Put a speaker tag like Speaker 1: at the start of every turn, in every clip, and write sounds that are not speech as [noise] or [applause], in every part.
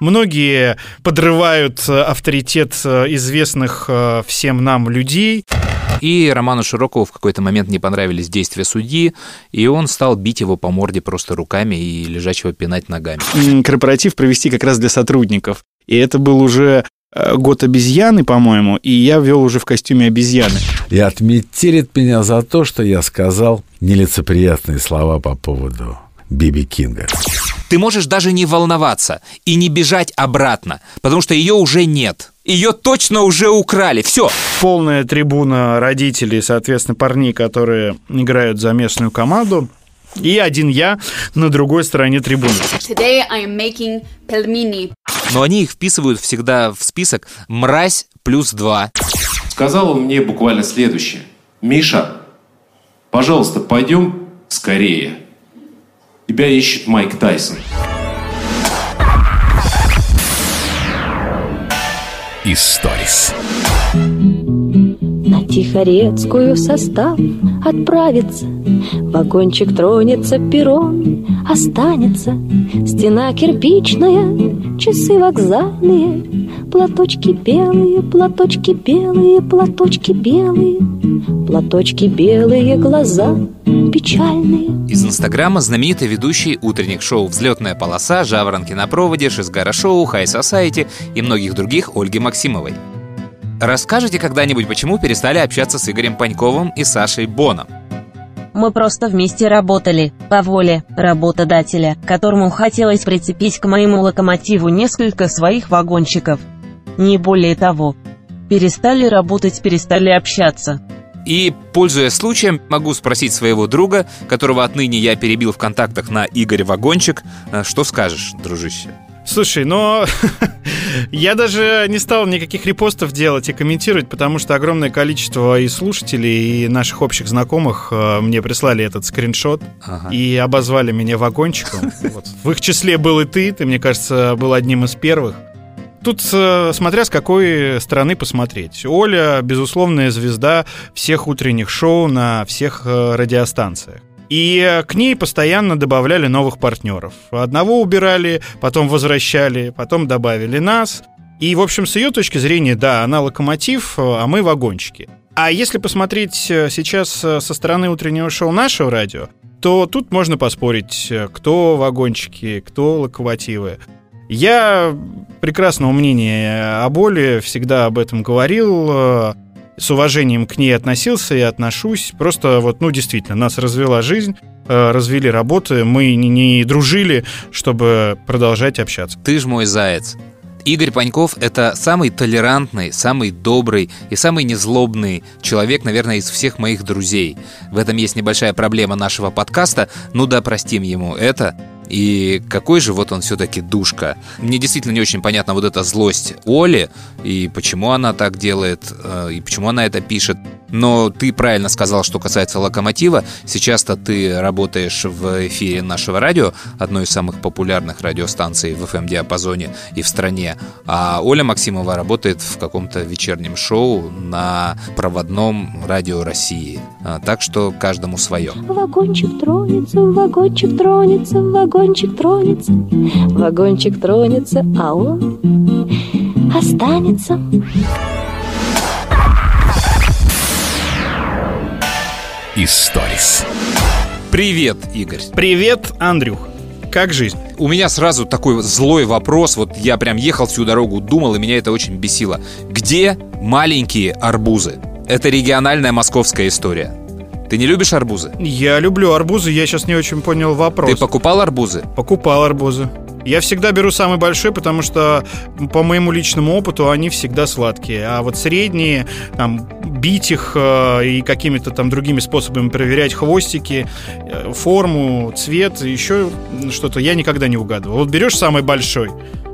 Speaker 1: Многие подрывают авторитет известных всем нам людей.
Speaker 2: И Роману Широкову в какой-то момент не понравились действия судьи, и он стал бить его по морде просто руками и лежачего пинать ногами.
Speaker 1: Корпоратив провести как раз для сотрудников. И это был уже э, год обезьяны, по-моему, и я вел уже в костюме обезьяны.
Speaker 3: И отметелит меня за то, что я сказал нелицеприятные слова по поводу Биби Кинга.
Speaker 2: Ты можешь даже не волноваться и не бежать обратно, потому что ее уже нет. Ее точно уже украли. Все.
Speaker 1: Полная трибуна родителей, соответственно, парней, которые играют за местную команду. И один я на другой стороне трибуны. Today I am making
Speaker 2: pelmeni. Но они их вписывают всегда в список «Мразь плюс два».
Speaker 4: Сказал он мне буквально следующее. «Миша, пожалуйста, пойдем скорее». Тебя ищет Майк Тайсон.
Speaker 5: Историс. На Тихорецкую состав отправится, Вагончик тронется, перрон останется, Стена кирпичная, часы вокзальные, Платочки белые, платочки белые, платочки белые, Платочки белые, глаза печальные.
Speaker 2: Из Инстаграма знаменитый ведущий утренних шоу «Взлетная полоса», «Жаворонки на проводе», «Шизгара шоу», «Хай Сосайти» и многих других Ольги Максимовой. Расскажите когда-нибудь, почему перестали общаться с Игорем Паньковым и Сашей Боном?
Speaker 6: Мы просто вместе работали, по воле работодателя, которому хотелось прицепить к моему локомотиву несколько своих вагончиков. Не более того. Перестали работать, перестали общаться.
Speaker 2: И, пользуясь случаем, могу спросить своего друга, которого отныне я перебил в контактах на Игорь Вагончик, э, что скажешь, дружище?
Speaker 1: Слушай, но [laughs] я даже не стал никаких репостов делать и комментировать, потому что огромное количество и слушателей, и наших общих знакомых э, мне прислали этот скриншот ага. и обозвали меня вагончиком. [laughs] Вот. В их числе был и ты, ты, мне кажется, был одним из первых. Тут э, смотря с какой стороны посмотреть. Оля, безусловная звезда всех утренних шоу на всех э, радиостанциях. И к ней постоянно добавляли новых партнеров. Одного убирали, потом возвращали, потом добавили нас. И, в общем, с ее точки зрения, да, она локомотив, а мы вагончики. А если посмотреть э, сейчас со стороны утреннего шоу нашего радио, то тут можно поспорить, кто вагончики, кто локомотивы. Я прекрасного мнения о боли, всегда об этом говорил, э, с уважением к ней относился и отношусь. Просто вот, ну, действительно, нас развела жизнь, э, развели работы, мы не, не дружили, чтобы продолжать общаться.
Speaker 2: Ты ж мой заяц. Игорь Паньков – это самый толерантный, самый добрый и самый незлобный человек, наверное, из всех моих друзей. В этом есть небольшая проблема нашего подкаста, ну да, простим ему это. И какой же вот он все-таки душка. Мне действительно не очень понятна вот эта злость Оли, и почему она так делает, э, и почему она это пишет. Но ты правильно сказал, что касается локомотива. Сейчас-то ты работаешь в эфире нашего радио, одной из самых популярных радиостанций в FM-диапазоне и в стране. А Оля Максимова работает в каком-то вечернем шоу на проводном радио России. А, так что каждому свое.
Speaker 5: Вагончик тронется, вагончик тронется, вагончик вагончик тронется, вагончик тронется, а он останется.
Speaker 2: Историс. Привет, Игорь.
Speaker 1: Привет, Андрюх. Как жизнь?
Speaker 2: У меня сразу такой злой вопрос. Вот я прям ехал всю дорогу, думал, и меня это очень бесило. Где маленькие арбузы? Это региональная московская история. Ты не любишь арбузы?
Speaker 1: Я люблю арбузы, я сейчас не очень понял вопрос.
Speaker 2: Ты покупал арбузы?
Speaker 1: Покупал арбузы. Я всегда беру самый большой, потому что по моему личному опыту они всегда сладкие. А вот средние, там, бить их э, и какими-то там другими способами проверять хвостики, э, форму, цвет, еще что-то, я никогда не угадывал. Вот берешь самый большой,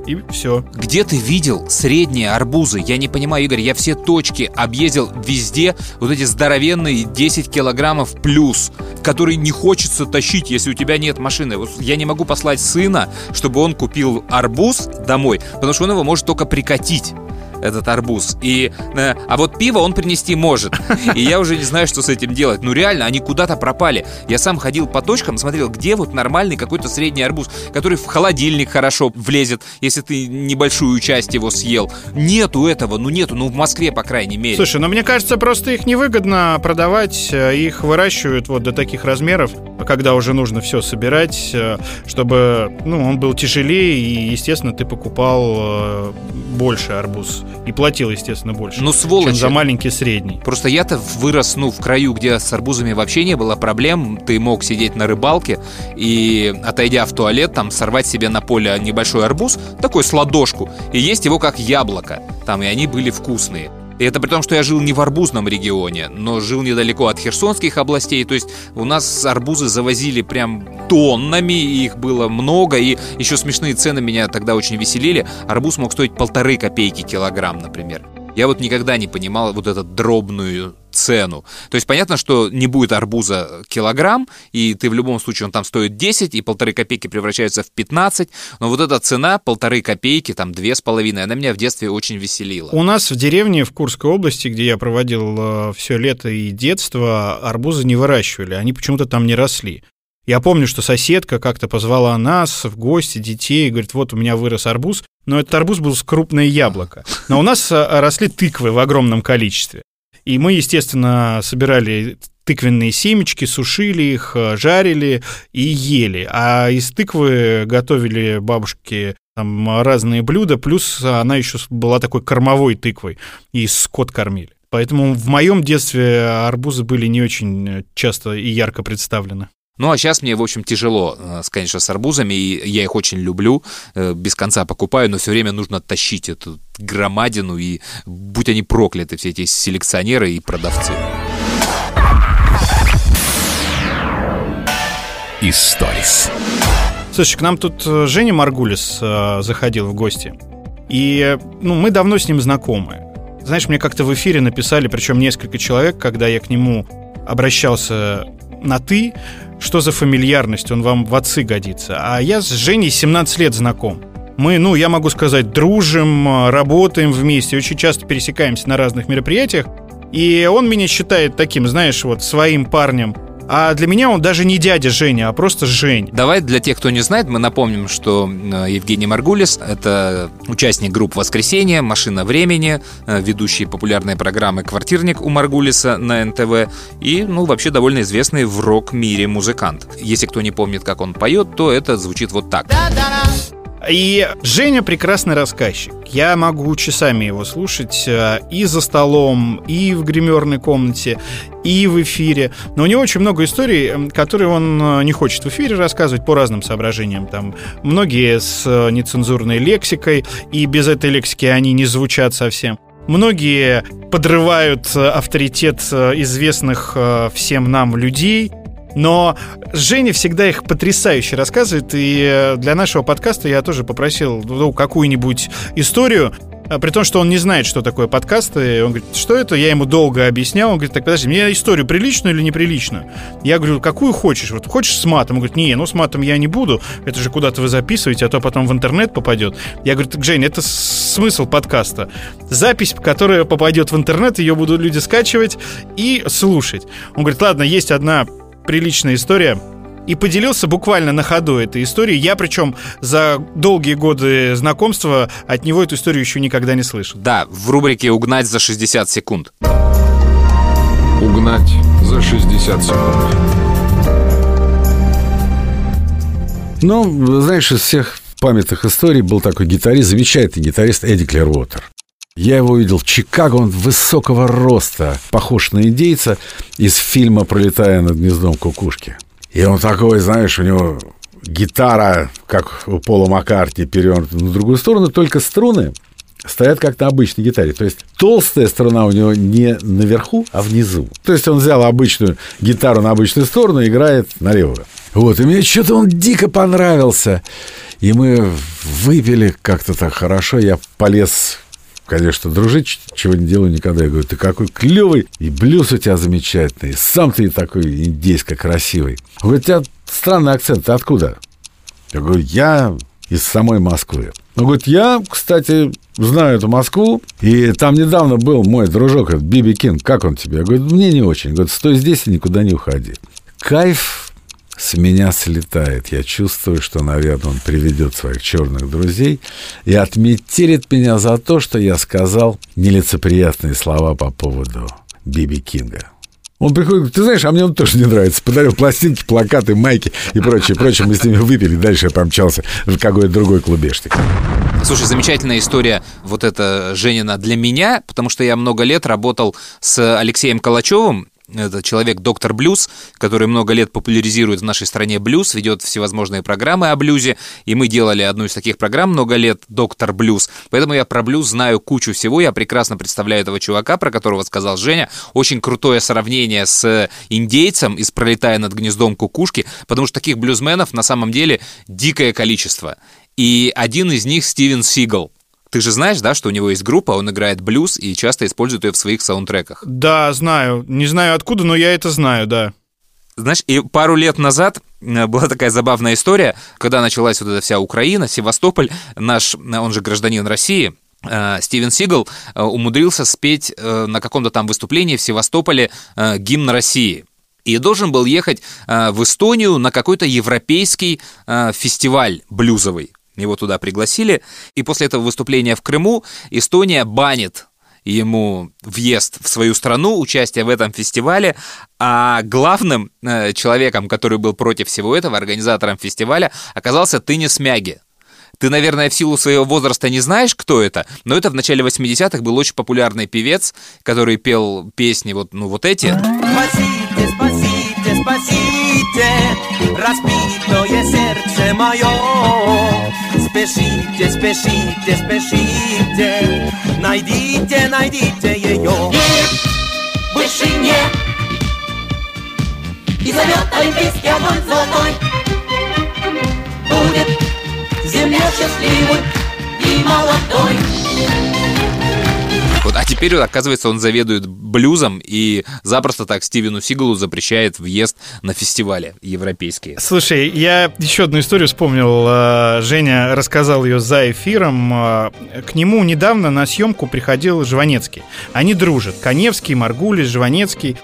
Speaker 1: и все.
Speaker 2: Где ты видел средние арбузы? Я не понимаю, Игорь, я все точки объездил везде, вот эти здоровенные 10 килограммов плюс, которые не хочется тащить, если у тебя нет машины. Вот я не могу послать сына, чтобы он купил арбуз домой, потому что он его может только прикатить. Этот арбуз. И, э, а вот пиво он принести может. И я уже не знаю, что с этим делать. Ну реально, они куда-то пропали. Я сам ходил по точкам, смотрел, где вот нормальный какой-то средний арбуз, который в холодильник хорошо влезет, если ты небольшую часть его съел. Нету этого, ну нету, ну в Москве, по крайней мере.
Speaker 1: Слушай, ну мне кажется, просто их невыгодно продавать. э, Их выращивают вот до таких размеров, когда уже нужно все собирать, э, чтобы ну, он был тяжелее, и, естественно, ты покупал больше арбуз. И платил, естественно, больше.
Speaker 2: Ну, сволочи.
Speaker 1: Чем за маленький средний.
Speaker 2: Просто я-то вырос, ну, в краю, где с арбузами вообще не было проблем. Ты мог сидеть на рыбалке и, отойдя в туалет, там, сорвать себе на поле небольшой арбуз, такой с ладошку, и есть его как яблоко. Там, и они были вкусные. И это при том, что я жил не в арбузном регионе, но жил недалеко от херсонских областей. То есть у нас арбузы завозили прям тоннами, их было много. И еще смешные цены меня тогда очень веселили. Арбуз мог стоить полторы копейки килограмм, например. Я вот никогда не понимал вот эту дробную цену. То есть понятно, что не будет арбуза килограмм, и ты в любом случае, он там стоит 10, и полторы копейки превращаются в 15, но вот эта цена, полторы копейки, там две с половиной, она меня в детстве очень веселила.
Speaker 1: У нас в деревне в Курской области, где я проводил все лето и детство, арбузы не выращивали, они почему-то там не росли. Я помню, что соседка как-то позвала нас в гости, детей, и говорит, вот у меня вырос арбуз, но этот арбуз был с крупное яблоко. Но у нас а, росли тыквы в огромном количестве. И мы, естественно, собирали тыквенные семечки, сушили их, жарили и ели. А из тыквы готовили бабушки там разные блюда, плюс она еще была такой кормовой тыквой, и скот кормили. Поэтому в моем детстве арбузы были не очень часто и ярко представлены.
Speaker 2: Ну, а сейчас мне, в общем, тяжело, э, конечно, с арбузами, и я их очень люблю, э, без конца покупаю, но все время нужно тащить эту громадину, и будь они прокляты, все эти селекционеры и продавцы.
Speaker 3: Историс.
Speaker 1: Слушай, к нам тут э, Женя Маргулис э, заходил в гости. И ну, мы давно с ним знакомы. Знаешь, мне как-то в эфире написали, причем несколько человек, когда я к нему обращался на «ты», что за фамильярность, он вам в отцы годится. А я с Женей 17 лет знаком. Мы, ну, я могу сказать, дружим, работаем вместе, очень часто пересекаемся на разных мероприятиях. И он меня считает таким, знаешь, вот своим парнем. А для меня он даже не дядя Женя, а просто Жень.
Speaker 2: Давай для тех, кто не знает, мы напомним, что э, Евгений Маргулис – это участник групп «Воскресенье», «Машина времени», э, ведущий популярной программы «Квартирник» у Маргулиса на НТВ и, ну, вообще довольно известный в рок-мире музыкант. Если кто не помнит, как он поет, то это звучит вот так.
Speaker 1: И Женя прекрасный рассказчик. Я могу часами его слушать э, и за столом, и в гримерной комнате, и в эфире. Но у него очень много историй, которые он э, не хочет в эфире рассказывать по разным соображениям. Там многие с э, нецензурной лексикой, и без этой лексики они не звучат совсем. Многие подрывают авторитет известных всем нам людей, но Женя всегда их потрясающе рассказывает, и э, для нашего подкаста я тоже попросил ну, какую-нибудь историю, а, при том, что он не знает, что такое подкасты. Он говорит, что это? Я ему долго объяснял. Он говорит, так, подожди, мне историю приличную или неприличную? Я говорю, какую хочешь? Вот хочешь с матом? Он говорит, не, ну с матом я не буду. Это же куда-то вы записываете, а то потом в интернет попадет. Я говорю, так, Жень, это смысл подкаста. Запись, которая попадет в интернет, ее будут люди скачивать и слушать. Он говорит, ладно, есть одна приличная история. И поделился буквально на ходу этой историей. Я, причем, за долгие годы знакомства от него эту историю еще никогда не слышал.
Speaker 2: Да, в рубрике «Угнать за 60 секунд».
Speaker 7: Угнать за 60 секунд.
Speaker 3: Ну, знаешь, из всех памятных историй был такой гитарист, замечательный гитарист Эдди Клервотер. Я его увидел в Чикаго, он высокого роста, похож на индейца из фильма «Пролетая над гнездом кукушки». И он такой, знаешь, у него гитара, как у Пола Маккартни, перевернута на другую сторону, только струны стоят как на обычной гитаре. То есть толстая струна у него не наверху, а внизу. То есть он взял обычную гитару на обычную сторону и играет на левую. Вот, и мне что-то он дико понравился. И мы выпили как-то так хорошо. Я полез конечно, дружить, чего не делаю никогда. Я говорю, ты какой клевый, и блюз у тебя замечательный, и сам ты такой индейско красивый. Он говорит, у тебя странный акцент, ты откуда? Я говорю, я из самой Москвы. Он говорит, я, кстати, знаю эту Москву, и там недавно был мой дружок, Биби Кинг, как он тебе? Я говорю, мне не очень. Говорит, стой здесь и никуда не уходи. Кайф с меня слетает. Я чувствую, что, наверное, он приведет своих черных друзей и отметелит меня за то, что я сказал нелицеприятные слова по поводу Биби Кинга. Он приходит, ты знаешь, а мне он тоже не нравится. Подарил пластинки, плакаты, майки и прочее, прочее. Мы с ними выпили, дальше я помчался в какой-то другой клубешник.
Speaker 2: Слушай, замечательная история вот эта Женина для меня, потому что я много лет работал с Алексеем Калачевым, это человек доктор блюз, который много лет популяризирует в нашей стране блюз, ведет всевозможные программы о блюзе, и мы делали одну из таких программ много лет, доктор блюз. Поэтому я про блюз знаю кучу всего, я прекрасно представляю этого чувака, про которого сказал Женя. Очень крутое сравнение с индейцем из «Пролетая над гнездом кукушки», потому что таких блюзменов на самом деле дикое количество. И один из них Стивен Сигал. Ты же знаешь, да, что у него есть группа, он играет блюз и часто использует ее в своих саундтреках.
Speaker 1: Да, знаю. Не знаю откуда, но я это знаю, да.
Speaker 2: Знаешь, и пару лет назад э, была такая забавная история, когда началась вот эта вся Украина, Севастополь, наш, он же гражданин России, э, Стивен Сигал э, умудрился спеть на каком-то там выступлении в Севастополе гимн России. И должен был ехать в Эстонию на какой-то европейский фестиваль блюзовый. Его туда пригласили, и после этого выступления в Крыму Эстония банит ему въезд в свою страну, участие в этом фестивале, а главным э, человеком, который был против всего этого, организатором фестиваля, оказался Тынис Мяги. Ты, наверное, в силу своего возраста не знаешь, кто это, но это в начале 80-х был очень популярный певец, который пел песни вот, ну, вот эти. Спасите, спасите, спасите, разбитое сердце мое. Спешите, спешите, спешите, найдите, найдите ее. Нет,
Speaker 8: больше нет. И зовет олимпийский огонь золотой. Будет земля счастливой и молодой.
Speaker 2: Вот, а теперь, оказывается, он заведует блюзом и запросто так Стивену Сигалу запрещает въезд на фестивали европейские.
Speaker 1: Слушай, я еще одну историю вспомнил. А, Женя рассказал ее за эфиром. А, к нему недавно на съемку приходил Жванецкий. Они дружат. Коневский, Маргулис, Жванецкий.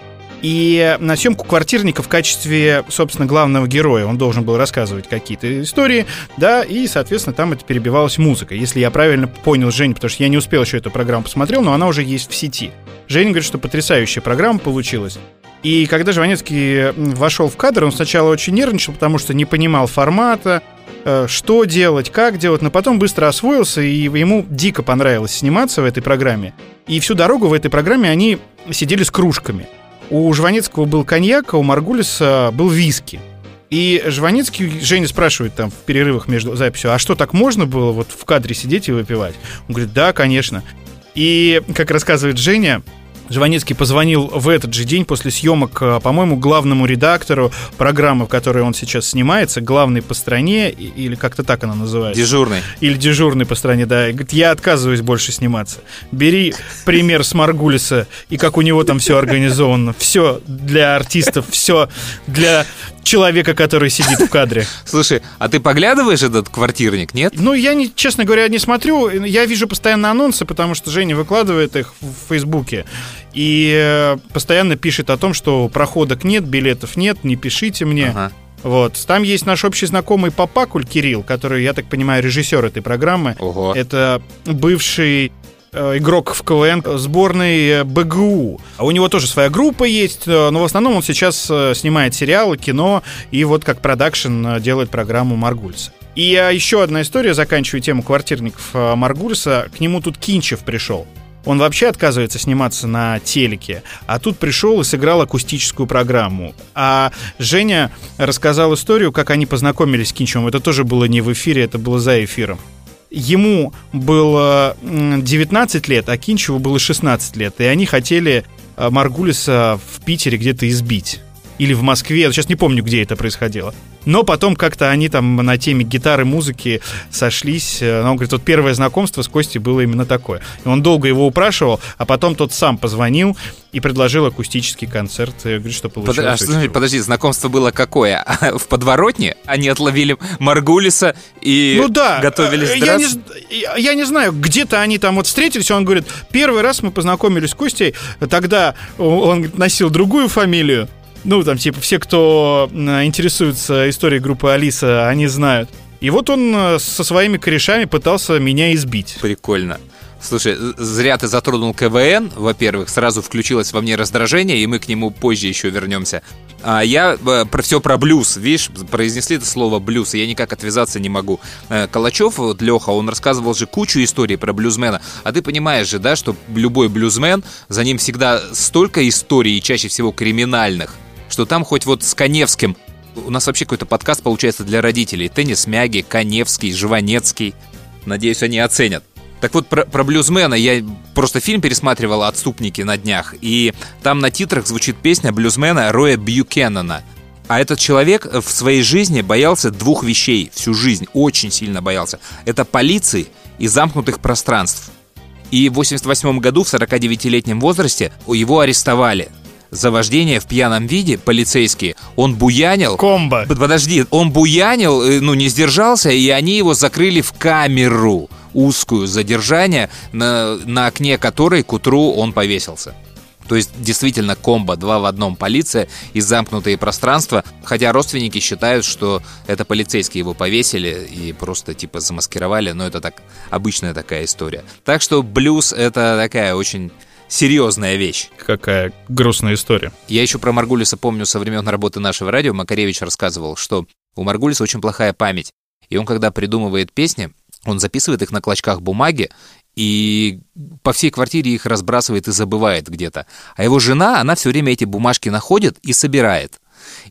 Speaker 1: И на съемку квартирника в качестве, собственно, главного героя он должен был рассказывать какие-то истории, да, и, соответственно, там это перебивалась музыка. Если я правильно понял Женю, потому что я не успел еще эту программу посмотрел, но она уже есть в сети. Женя говорит, что потрясающая программа получилась. И когда Жванецкий вошел в кадр, он сначала очень нервничал, потому что не понимал формата, э, что делать, как делать, но потом быстро освоился, и ему дико понравилось сниматься в этой программе. И всю дорогу в этой программе они сидели с кружками – у Жванецкого был коньяк, а у Маргулиса был виски. И Жванецкий Женя спрашивает там в перерывах между записью, а что, так можно было вот в кадре сидеть и выпивать? Он говорит, да, конечно. И, как рассказывает Женя, Жванецкий позвонил в этот же день после съемок, э, по-моему, главному редактору программы, в которой он сейчас снимается, главный по стране, или как-то так она называется.
Speaker 2: Дежурный.
Speaker 1: Или дежурный по стране, да. И говорит, я отказываюсь больше сниматься. Бери пример с Маргулиса, и как у него там все организовано. Все для артистов, все для человека, который сидит в кадре.
Speaker 2: Слушай, а ты поглядываешь этот квартирник, нет?
Speaker 1: Ну, я, не, честно говоря, не смотрю. Я вижу постоянно анонсы, потому что Женя выкладывает их в Фейсбуке. И э, постоянно пишет о том, что проходок нет, билетов нет, не пишите мне. Ага. Вот. Там есть наш общий знакомый Папакуль Кирилл, который, я так понимаю, режиссер этой программы.
Speaker 2: Ого.
Speaker 1: Это бывший Э, игрок в КВН сборной э, БГУ. А у него тоже своя группа есть, но в основном он сейчас снимает сериалы, кино и вот как продакшн делает программу Маргульса. И еще одна история, заканчиваю тему квартирников Маргульса. К нему тут Кинчев пришел. Он вообще отказывается сниматься на телеке, а тут пришел и сыграл акустическую программу. А Женя рассказал историю, как они познакомились с Кинчевым. Это тоже было не в эфире, это было за эфиром ему было 19 лет, а Кинчеву было 16 лет. И они хотели э, Маргулиса в Питере где-то избить. Или в Москве, сейчас не помню, где это происходило. Но потом как-то они там на теме гитары, музыки сошлись. Э, Он говорит, вот первое знакомство с Костей было именно такое. И он долго его упрашивал, а потом тот сам позвонил и предложил акустический концерт. Я говорю, что
Speaker 2: Под-
Speaker 1: получилось
Speaker 2: а,
Speaker 1: очень
Speaker 2: что значит, подожди, знакомство было какое? [laughs] В подворотне они отловили Маргулиса и
Speaker 1: Ну да.
Speaker 2: готовились
Speaker 1: Э, я
Speaker 2: драться?
Speaker 1: не, я- я не знаю, где-то они там вот встретились, он говорит, первый раз мы познакомились с Костей, тогда он говорит, носил другую фамилию. Ну, там, типа, все, кто интересуется историей группы Алиса, они знают. И вот он э, со своими корешами пытался меня избить.
Speaker 2: Прикольно. Слушай, зря ты затронул КВН, во-первых, сразу включилось во мне раздражение, и мы к нему позже еще вернемся. А я э, про все про блюз, видишь, произнесли это слово блюз, и я никак отвязаться не могу. Э, Калачев, вот Леха, он рассказывал же кучу историй про блюзмена, а ты понимаешь же, да, что любой блюзмен, за ним всегда столько историй, и чаще всего криминальных, что там хоть вот с Коневским у нас вообще какой-то подкаст получается для родителей. Теннис Мяги, Коневский, Живанецкий. Надеюсь, они оценят. Так вот, про, про блюзмена я просто фильм пересматривал «Отступники» на днях, и там на титрах звучит песня блюзмена Роя Бьюкеннона. А этот человек в своей жизни боялся двух вещей всю жизнь, очень сильно боялся. Это полиции и замкнутых пространств. И в 88 году, в 49-летнем возрасте, его арестовали. За вождение в пьяном виде полицейские. Он буянил.
Speaker 1: Комбо.
Speaker 2: Под- Подожди, он буянил, э, ну, не сдержался, и они его закрыли в камеру узкую задержание, на, на окне которой к утру он повесился. То есть, действительно, комбо, два в одном, полиция и замкнутые пространства. Хотя родственники считают, что это полицейские его повесили и просто, типа, замаскировали, но это так, обычная такая история. Так что блюз — это такая очень серьезная вещь.
Speaker 1: Какая грустная история.
Speaker 2: Я еще про Маргулиса помню со времен работы нашего радио. Макаревич рассказывал, что у Маргулиса очень плохая память. И он, когда придумывает песни, он записывает их на клочках бумаги и по всей квартире их разбрасывает и забывает где-то. А его жена, она все время эти бумажки находит и собирает.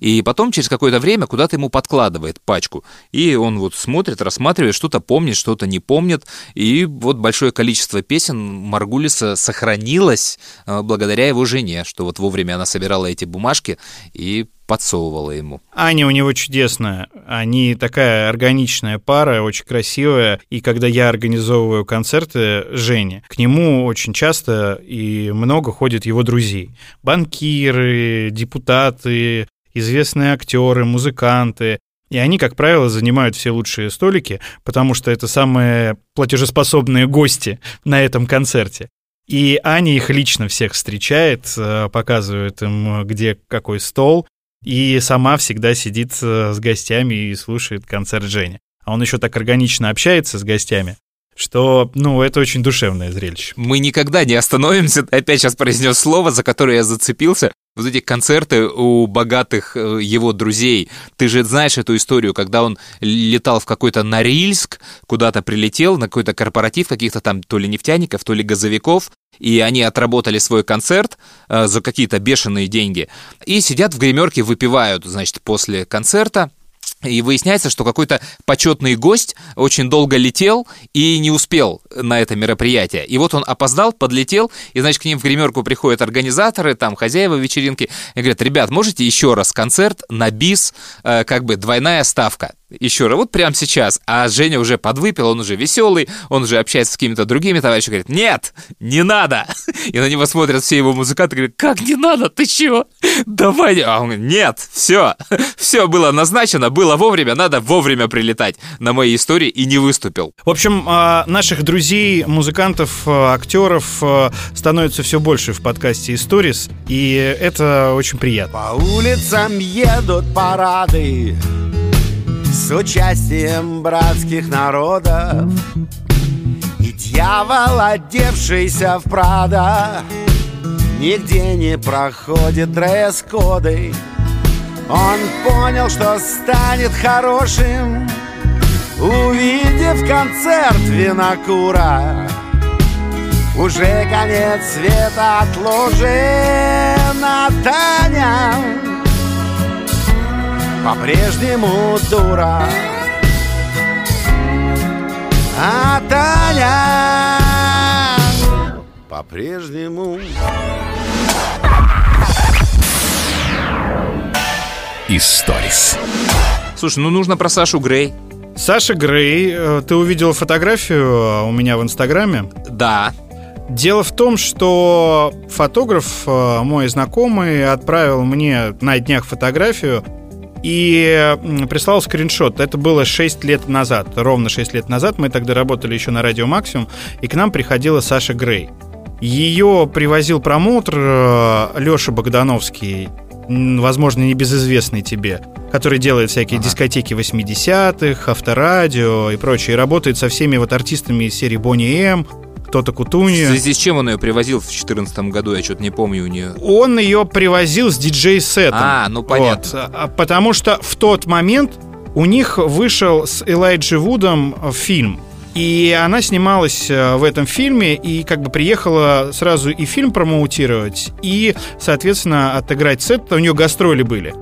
Speaker 2: И потом через какое-то время куда-то ему подкладывает пачку. И он вот смотрит, рассматривает, что-то помнит, что-то не помнит. И вот большое количество песен Маргулиса сохранилось э, благодаря его жене, что вот вовремя она собирала эти бумажки и подсовывала ему.
Speaker 1: Аня у него чудесная. Они такая органичная пара, очень красивая. И когда я организовываю концерты Жене, к нему очень часто и много ходят его друзей. Банкиры, депутаты, известные актеры, музыканты. И они, как правило, занимают все лучшие столики, потому что это самые платежеспособные гости на этом концерте. И Аня их лично всех встречает, э, показывает им, где какой стол, и сама всегда сидит э, с гостями и слушает концерт Жени. А он еще так органично общается с гостями, что, ну, это очень душевное зрелище.
Speaker 2: Мы никогда не остановимся. [laughs] Опять сейчас произнес слово, за которое я зацепился. Вот эти концерты у богатых э, его друзей. Ты же знаешь эту историю, когда он летал в какой-то Норильск, куда-то прилетел на какой-то корпоратив каких-то там то ли нефтяников, то ли газовиков, и они отработали свой концерт э, за какие-то бешеные деньги, и сидят в гримерке, выпивают, значит, после концерта, и выясняется, что какой-то почетный гость очень долго летел и не успел на это мероприятие. И вот он опоздал, подлетел, и, значит, к ним в гримерку приходят организаторы, там, хозяева вечеринки, и говорят, ребят, можете еще раз концерт на бис, э, как бы двойная ставка? Еще раз, вот прямо сейчас. А Женя уже подвыпил, он уже веселый, он уже общается с какими-то другими товарищами, говорит, нет, не надо. И на него смотрят все его музыканты, говорят, как не надо, ты чего? Давай. А он говорит, нет, все, все было назначено, было вовремя, надо вовремя прилетать на моей истории и не выступил.
Speaker 1: В общем, а, наших друзей, музыкантов, а, актеров а, становится все больше в подкасте «Историс», и это очень приятно.
Speaker 9: По улицам едут парады С участием братских народов. И дьявол, одевшийся в Прада Нигде не проходит дресс-коды. Он понял, что станет хорошим Увидев концерт винокура. Уже конец света отложен, а Таня по-прежнему дура. А Таня по-прежнему
Speaker 7: Историс.
Speaker 2: Слушай, ну нужно про Сашу Грей.
Speaker 1: Саша Грей, э, ты увидел фотографию э, у меня в Инстаграме?
Speaker 2: Да.
Speaker 1: Дело в том, что фотограф, э, мой знакомый, отправил мне на днях фотографию и прислал скриншот. Это было 6 лет назад, ровно 6 лет назад. Мы тогда работали еще на Радио Максимум, и к нам приходила Саша Грей. Ее привозил промоутер Леша Богдановский, возможно, небезызвестный тебе, который делает всякие
Speaker 2: Ага.
Speaker 1: дискотеки 80-х, авторадио и прочее. И работает со всеми вот артистами из серии Бонни М, кто-то
Speaker 2: В
Speaker 1: Кутуни.
Speaker 2: связи с чем он ее привозил в 2014 году, я что-то не помню у нее.
Speaker 1: Он ее привозил с диджей-сетом.
Speaker 2: А, ну понятно.
Speaker 1: Вот. А, Потому что в тот момент у них вышел с Элайджи Вудом э, фильм. И она снималась э, в этом фильме и как бы приехала сразу и фильм промоутировать, и, соответственно, отыграть сет. У нее гастроли были.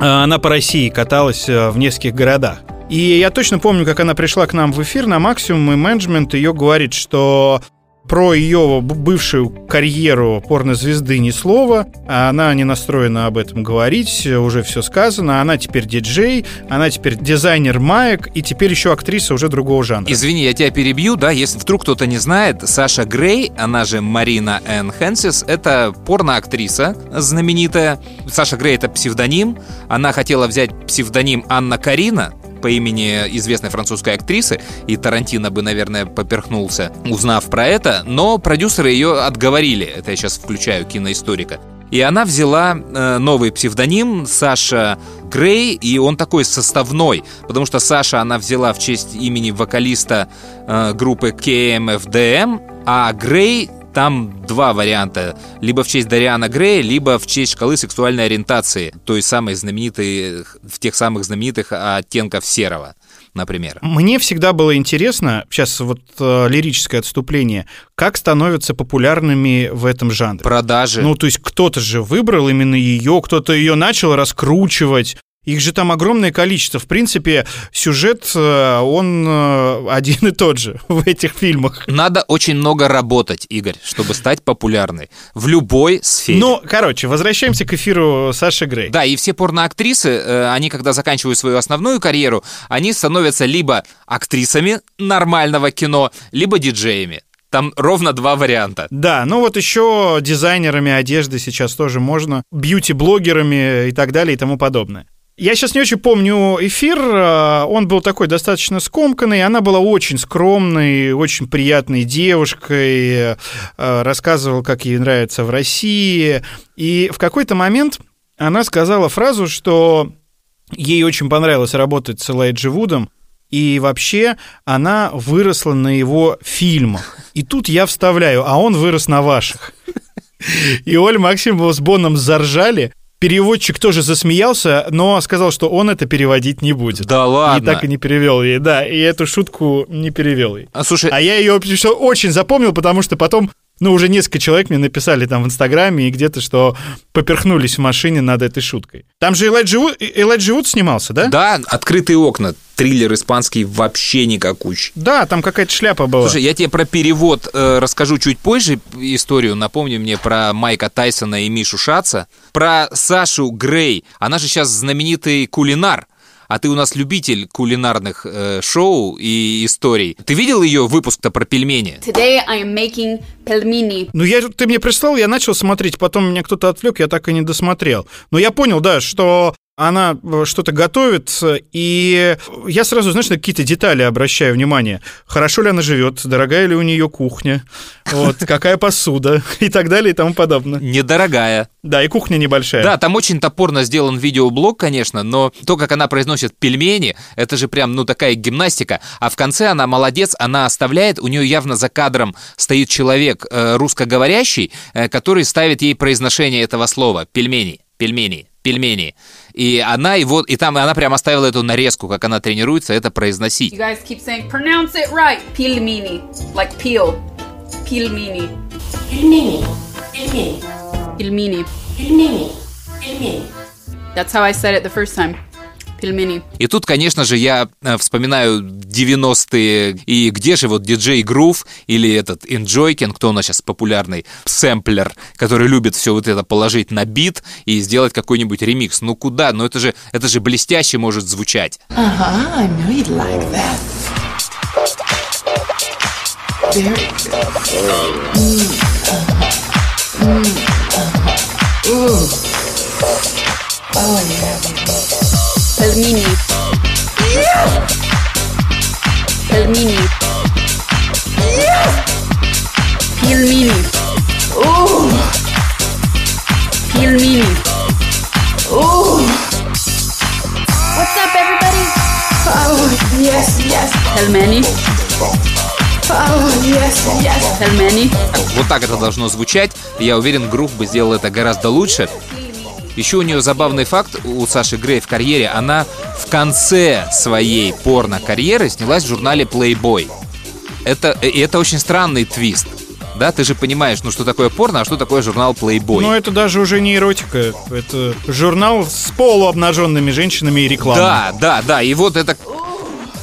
Speaker 1: А Она по России каталась э, в нескольких городах. И я точно помню, как она пришла к нам в эфир на максимум, и менеджмент ее говорит, что про ее бывшую карьеру порнозвезды ни слова, она не настроена об этом говорить, уже все сказано, она теперь диджей, она теперь дизайнер маек, и теперь еще актриса уже другого жанра.
Speaker 2: Извини, я тебя перебью, да, если вдруг кто-то не знает, Саша Грей, она же Марина Энн Хэнсис, это порноактриса знаменитая. Саша Грей — это псевдоним. Она хотела взять псевдоним Анна Карина, по имени известной французской актрисы, и Тарантино бы, наверное, поперхнулся, узнав про это, но продюсеры ее отговорили. Это я сейчас включаю киноисторика. И она взяла э, новый псевдоним Саша Грей, и он такой составной, потому что Саша она взяла в честь имени вокалиста э, группы KMFDM, а Грей там два варианта. Либо в честь Дариана Грея, либо в честь шкалы сексуальной ориентации, той самой знаменитой, в тех самых знаменитых оттенков серого, например.
Speaker 1: Мне всегда было интересно, сейчас вот э, лирическое отступление, как становятся популярными в этом жанре.
Speaker 2: Продажи.
Speaker 1: Ну, то есть кто-то же выбрал именно ее, кто-то ее начал раскручивать. Их же там огромное количество. В принципе, сюжет, э, он э, один и тот же [laughs] в этих фильмах.
Speaker 2: Надо очень много работать, Игорь, чтобы стать популярной в любой сфере.
Speaker 1: Ну, короче, возвращаемся к эфиру Саши Грей.
Speaker 2: Да, и все порноактрисы, э, они, когда заканчивают свою основную карьеру, они становятся либо актрисами нормального кино, либо диджеями. Там ровно два варианта.
Speaker 1: Да, ну вот еще дизайнерами одежды сейчас тоже можно, бьюти-блогерами и так далее и тому подобное. Я сейчас не очень помню эфир, э, он был такой достаточно скомканный, она была очень скромной, очень приятной девушкой, э, рассказывала, как ей нравится в России, и в какой-то момент она сказала фразу, что ей очень понравилось работать с Элайджи Вудом, и вообще она выросла на его фильмах. И тут я вставляю, а он вырос на ваших. И Оль Максимова с Боном заржали. Переводчик тоже засмеялся, но сказал, что он это переводить не будет.
Speaker 2: Да ладно.
Speaker 1: И так и не перевел ей, да. И эту шутку не перевел ей.
Speaker 2: А слушай,
Speaker 1: А я ее очень запомнил, потому что потом, ну, уже несколько человек мне написали там в Инстаграме и где-то, что поперхнулись в машине над этой шуткой. Там же Элайджи Вуд, Элайджи Вуд снимался, да?
Speaker 2: да, открытые окна, триллер испанский вообще никакущий.
Speaker 1: Да, там какая-то шляпа была.
Speaker 2: Слушай, я тебе про перевод э, расскажу чуть позже историю. Напомни мне про Майка Тайсона и Мишу Шаца. Про Сашу Грей. Она же сейчас знаменитый кулинар. А ты у нас любитель кулинарных э, шоу и историй. Ты видел ее выпуск-то про пельмени?
Speaker 10: Today I am making pelmeni.
Speaker 1: Ну, я, ты мне прислал, я начал смотреть, потом меня кто-то отвлек, я так и не досмотрел. Но я понял, да, что она э, что-то готовит, и я сразу, знаешь, на какие-то детали обращаю внимание. Хорошо ли она живет, дорогая ли у нее кухня, вот, какая посуда [laughs] и так далее и тому подобное.
Speaker 2: Недорогая.
Speaker 1: Да, и кухня небольшая.
Speaker 2: Да, там очень топорно сделан видеоблог, конечно, но то, как она произносит пельмени, это же прям, ну, такая гимнастика. А в конце она молодец, она оставляет, у нее явно за кадром стоит человек э, русскоговорящий, э, который ставит ей произношение этого слова. Пельмени, пельмени, пельмени. И она его, и там она прям оставила эту нарезку, как она тренируется это произносить.
Speaker 10: You guys keep saying, pronounce it right. Pelmeni. Like peel.
Speaker 8: Пельмени, пельмени,
Speaker 10: Pelmeni.
Speaker 8: пельмени, пельмени.
Speaker 10: That's how I said it the first time. Пельмени.
Speaker 2: И тут, конечно же, я э, вспоминаю 90-е, и где же вот диджей Грув или этот Enjoykin, кто у нас сейчас популярный, сэмплер, который любит все вот это положить на бит и сделать какой-нибудь ремикс. Ну куда? Ну это же, это же блестяще может звучать.
Speaker 11: Uh-huh, I knew you'd like that. Very good. Mm, uh-huh. Mm, uh-huh. Ooh. Oh, yeah,
Speaker 10: Пельмени. Пельмени. Пельмени.
Speaker 11: Ooh.
Speaker 10: Пельмени.
Speaker 11: Ooh.
Speaker 10: What's up, everybody?
Speaker 11: Oh, yes, yes.
Speaker 10: Пельмени.
Speaker 11: Oh, yes, yes.
Speaker 10: Пельмени.
Speaker 2: Вот так это должно звучать. Я уверен, Грув бы сделал это гораздо лучше. Еще у нее забавный факт у Саши Грей в карьере. Она в конце своей порно-карьеры снялась в журнале Playboy. Это, и это очень странный твист. Да, ты же понимаешь, ну что такое порно, а что такое журнал Playboy.
Speaker 1: Но это даже уже не эротика. Это журнал с полуобнаженными женщинами и рекламой.
Speaker 2: Да, да, да. И вот это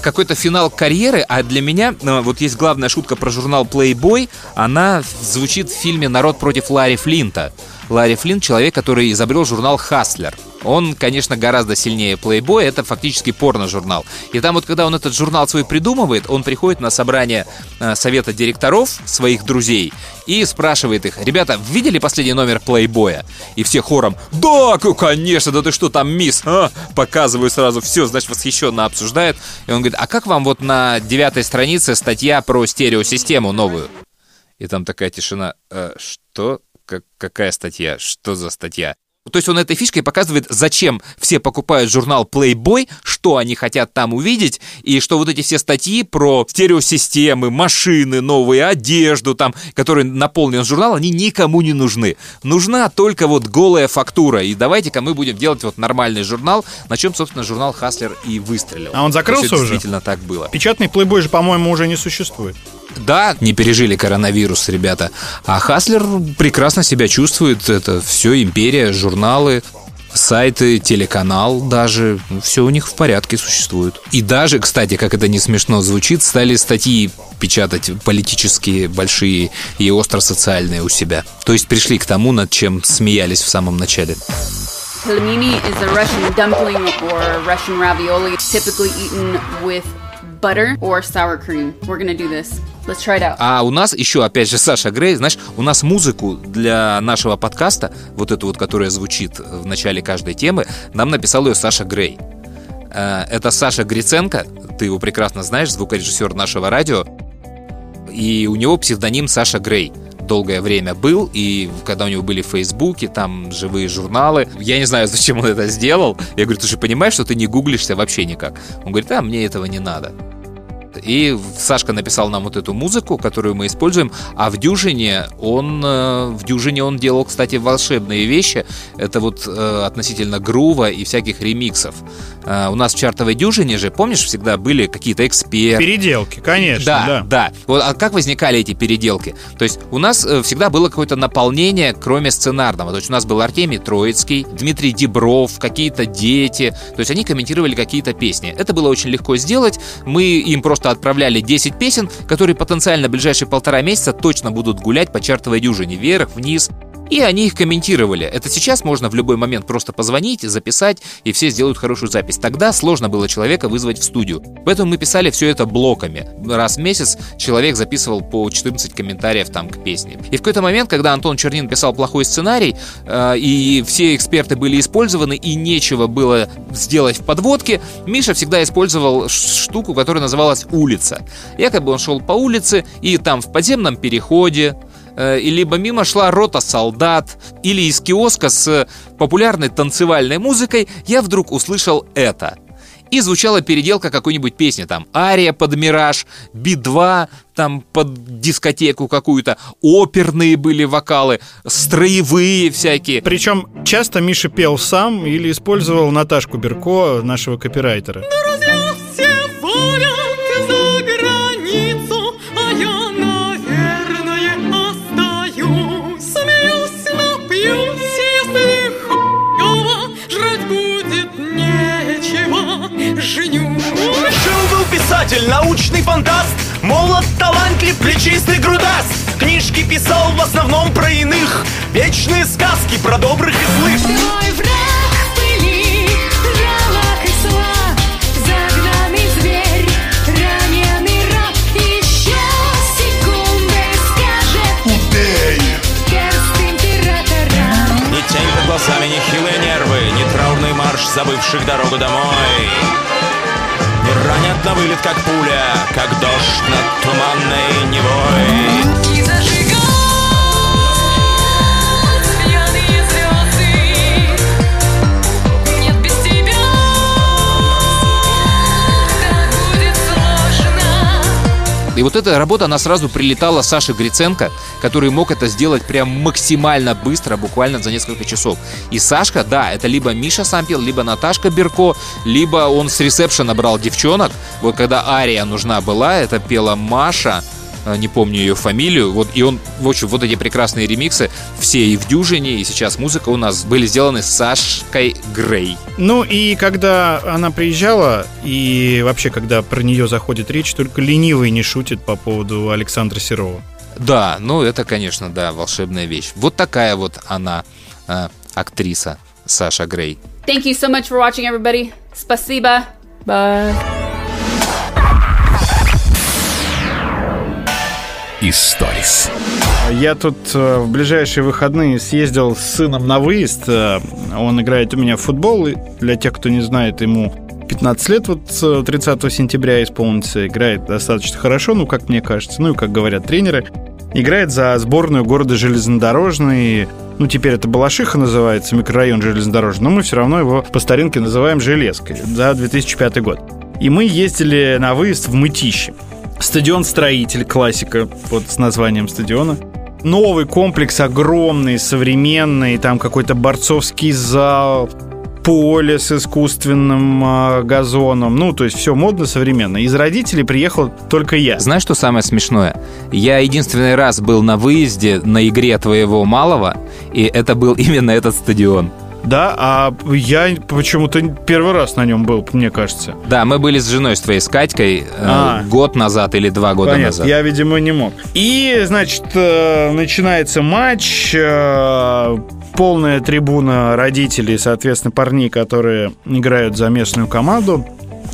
Speaker 2: какой-то финал карьеры, а для меня, ну, вот есть главная шутка про журнал Playboy, она звучит в фильме «Народ против Ларри Флинта». Ларри Флинт — человек, который изобрел журнал «Хаслер». Он, конечно, гораздо сильнее Playboy, это фактически порно-журнал. И там вот, когда он этот журнал свой придумывает, он приходит на собрание э, совета директоров своих друзей и спрашивает их, ребята, видели последний номер Playboy? И все хором, да, конечно, да ты что там, мисс? А?» Показывают сразу все, значит, восхищенно обсуждают. И он говорит, а как вам вот на девятой странице статья про стереосистему новую? И там такая тишина. «Э, что? Как- какая статья? Что за статья? То есть он этой фишкой показывает, зачем все покупают журнал Playboy, что они хотят там увидеть, и что вот эти все статьи про стереосистемы, машины новые, одежду там, который наполнен журнал, они никому не нужны. Нужна только вот голая фактура. И давайте-ка мы будем делать вот нормальный журнал, на чем, собственно, журнал Хаслер и выстрелил.
Speaker 1: А он закрылся уже?
Speaker 2: Действительно так было.
Speaker 1: Печатный плейбой же, по-моему, уже не существует.
Speaker 2: Да, не пережили коронавирус, ребята. А Хаслер прекрасно себя чувствует. Это все империя, журналы, сайты, телеканал даже. Все у них в порядке существует. И даже, кстати, как это не смешно звучит, стали статьи печатать политические, большие и остро-социальные у себя. То есть пришли к тому, над чем смеялись в самом начале.
Speaker 10: Pelmeni is a Russian dumpling or Russian ravioli, typically eaten butter or sour cream. We're gonna do this. Let's try it out.
Speaker 2: А у нас еще, опять же, Саша Грей, знаешь, у нас музыку для нашего подкаста, вот эту вот, которая звучит в начале каждой темы, нам написал ее Саша Грей. Э, Это Саша Гриценко, ты его прекрасно знаешь, звукорежиссер нашего радио, и у него псевдоним Саша Грей долгое время был, и когда у него были в Фейсбуке, там живые журналы, я не знаю, [laughs] зачем он это сделал. Я говорю, ты же понимаешь, что ты не гуглишься вообще никак? Он говорит, а мне этого не надо. И Сашка написал нам вот эту музыку, которую мы используем, а в Дюжине он э, в Дюжине он делал, кстати, волшебные вещи. Это вот э, относительно грува и всяких ремиксов. Э, у нас в чартовой Дюжине же, помнишь, всегда были какие-то эксперты.
Speaker 1: Переделки, конечно,
Speaker 2: Да,
Speaker 1: да.
Speaker 2: да. Вот, а как возникали эти переделки? То есть у нас всегда было какое-то наполнение, кроме сценарного. То есть у нас был Артемий Троицкий, Дмитрий Дебров, какие-то дети. То есть они комментировали какие-то песни. Это было очень легко сделать. Мы им просто отправляли 10 песен, которые потенциально в ближайшие полтора месяца точно будут гулять по чартовой дюжине вверх, вниз. И они их комментировали. Это сейчас можно в любой момент просто позвонить, записать, и все сделают хорошую запись. Тогда сложно было человека вызвать в студию. Поэтому мы писали все это блоками. Раз в месяц человек записывал по 14 комментариев там к песне. И в какой-то момент, когда Антон Чернин писал плохой сценарий, э, и все эксперты были использованы, и нечего было сделать в подводке, Миша всегда использовал штуку, которая называлась «улица». Якобы он шел по улице, и там в подземном переходе, и либо мимо шла рота солдат, или из киоска с популярной танцевальной музыкой я вдруг услышал это. И звучала переделка какой-нибудь песни, там, ария под мираж, би-2, там, под дискотеку какую-то, оперные были вокалы, строевые всякие.
Speaker 1: Причем часто Миша пел сам или использовал Наташку Берко, нашего копирайтера.
Speaker 11: за
Speaker 12: научный фантаст. Молод, талантлив, плечистый грудаст. Книжки писал в основном про иных. Вечные сказки про добрых и злых.
Speaker 11: Твой враг в пыли, жалок и слаб Загнанный зверь, раненый раб. Еще секундой скажет.
Speaker 12: Убей!
Speaker 11: Перст императора.
Speaker 12: Ни тень под глазами, ни хилые нервы Ни траурный марш забывших дорогу домой. Не ранят на вылет, как пуля Как дождь над туманной Невой
Speaker 11: И
Speaker 2: вот эта работа, она сразу прилетала Саше Гриценко, который мог это сделать прям максимально быстро, буквально за несколько часов. И Сашка, да, это либо Миша сам пел, либо Наташка Берко, либо он с ресепшена брал девчонок. Вот когда ария нужна была, это пела Маша, не помню ее фамилию, вот, и он, в общем, вот эти прекрасные ремиксы, все и в дюжине, и сейчас музыка у нас были сделаны с Сашкой Грей.
Speaker 1: Ну и когда она приезжала, и вообще, когда про нее заходит речь, только ленивый не шутит по поводу Александра Серова.
Speaker 2: Да, ну это, конечно, да, волшебная вещь. Вот такая вот она, э, актриса Саша Грей.
Speaker 10: Thank you so much for watching, everybody. Spasiba. Bye.
Speaker 7: Историс.
Speaker 1: Я тут э, в ближайшие выходные съездил с сыном на выезд. Э, Он играет у меня в футбол. Для тех, кто не знает, ему 15 лет вот э, 30 сентября исполнится. Играет достаточно хорошо, ну, как мне кажется. Ну, и как говорят тренеры. Играет за сборную города Железнодорожный. Ну, теперь это Балашиха называется, микрорайон Железнодорожный. Но мы все равно его по старинке называем Железкой за 2005 год. И мы ездили на выезд в Мытище. Стадион «Строитель», классика, вот с названием стадиона. Новый комплекс, огромный, современный, там какой-то борцовский зал, поле с искусственным а, газоном. Ну, то есть все модно, современно. Из родителей приехал только я.
Speaker 2: Знаешь, что самое смешное? Я единственный раз был на выезде на игре твоего малого, и это был именно этот стадион.
Speaker 1: Да, а я почему-то первый раз на нем был, мне кажется.
Speaker 2: Да, мы были с женой, с твоей, с Катькой, э,
Speaker 1: А.
Speaker 2: год назад или два года
Speaker 1: Понятно,
Speaker 2: назад.
Speaker 1: я, видимо, не мог. И, значит, э, начинается матч, э, полная трибуна родителей, соответственно, парней, которые играют за местную команду.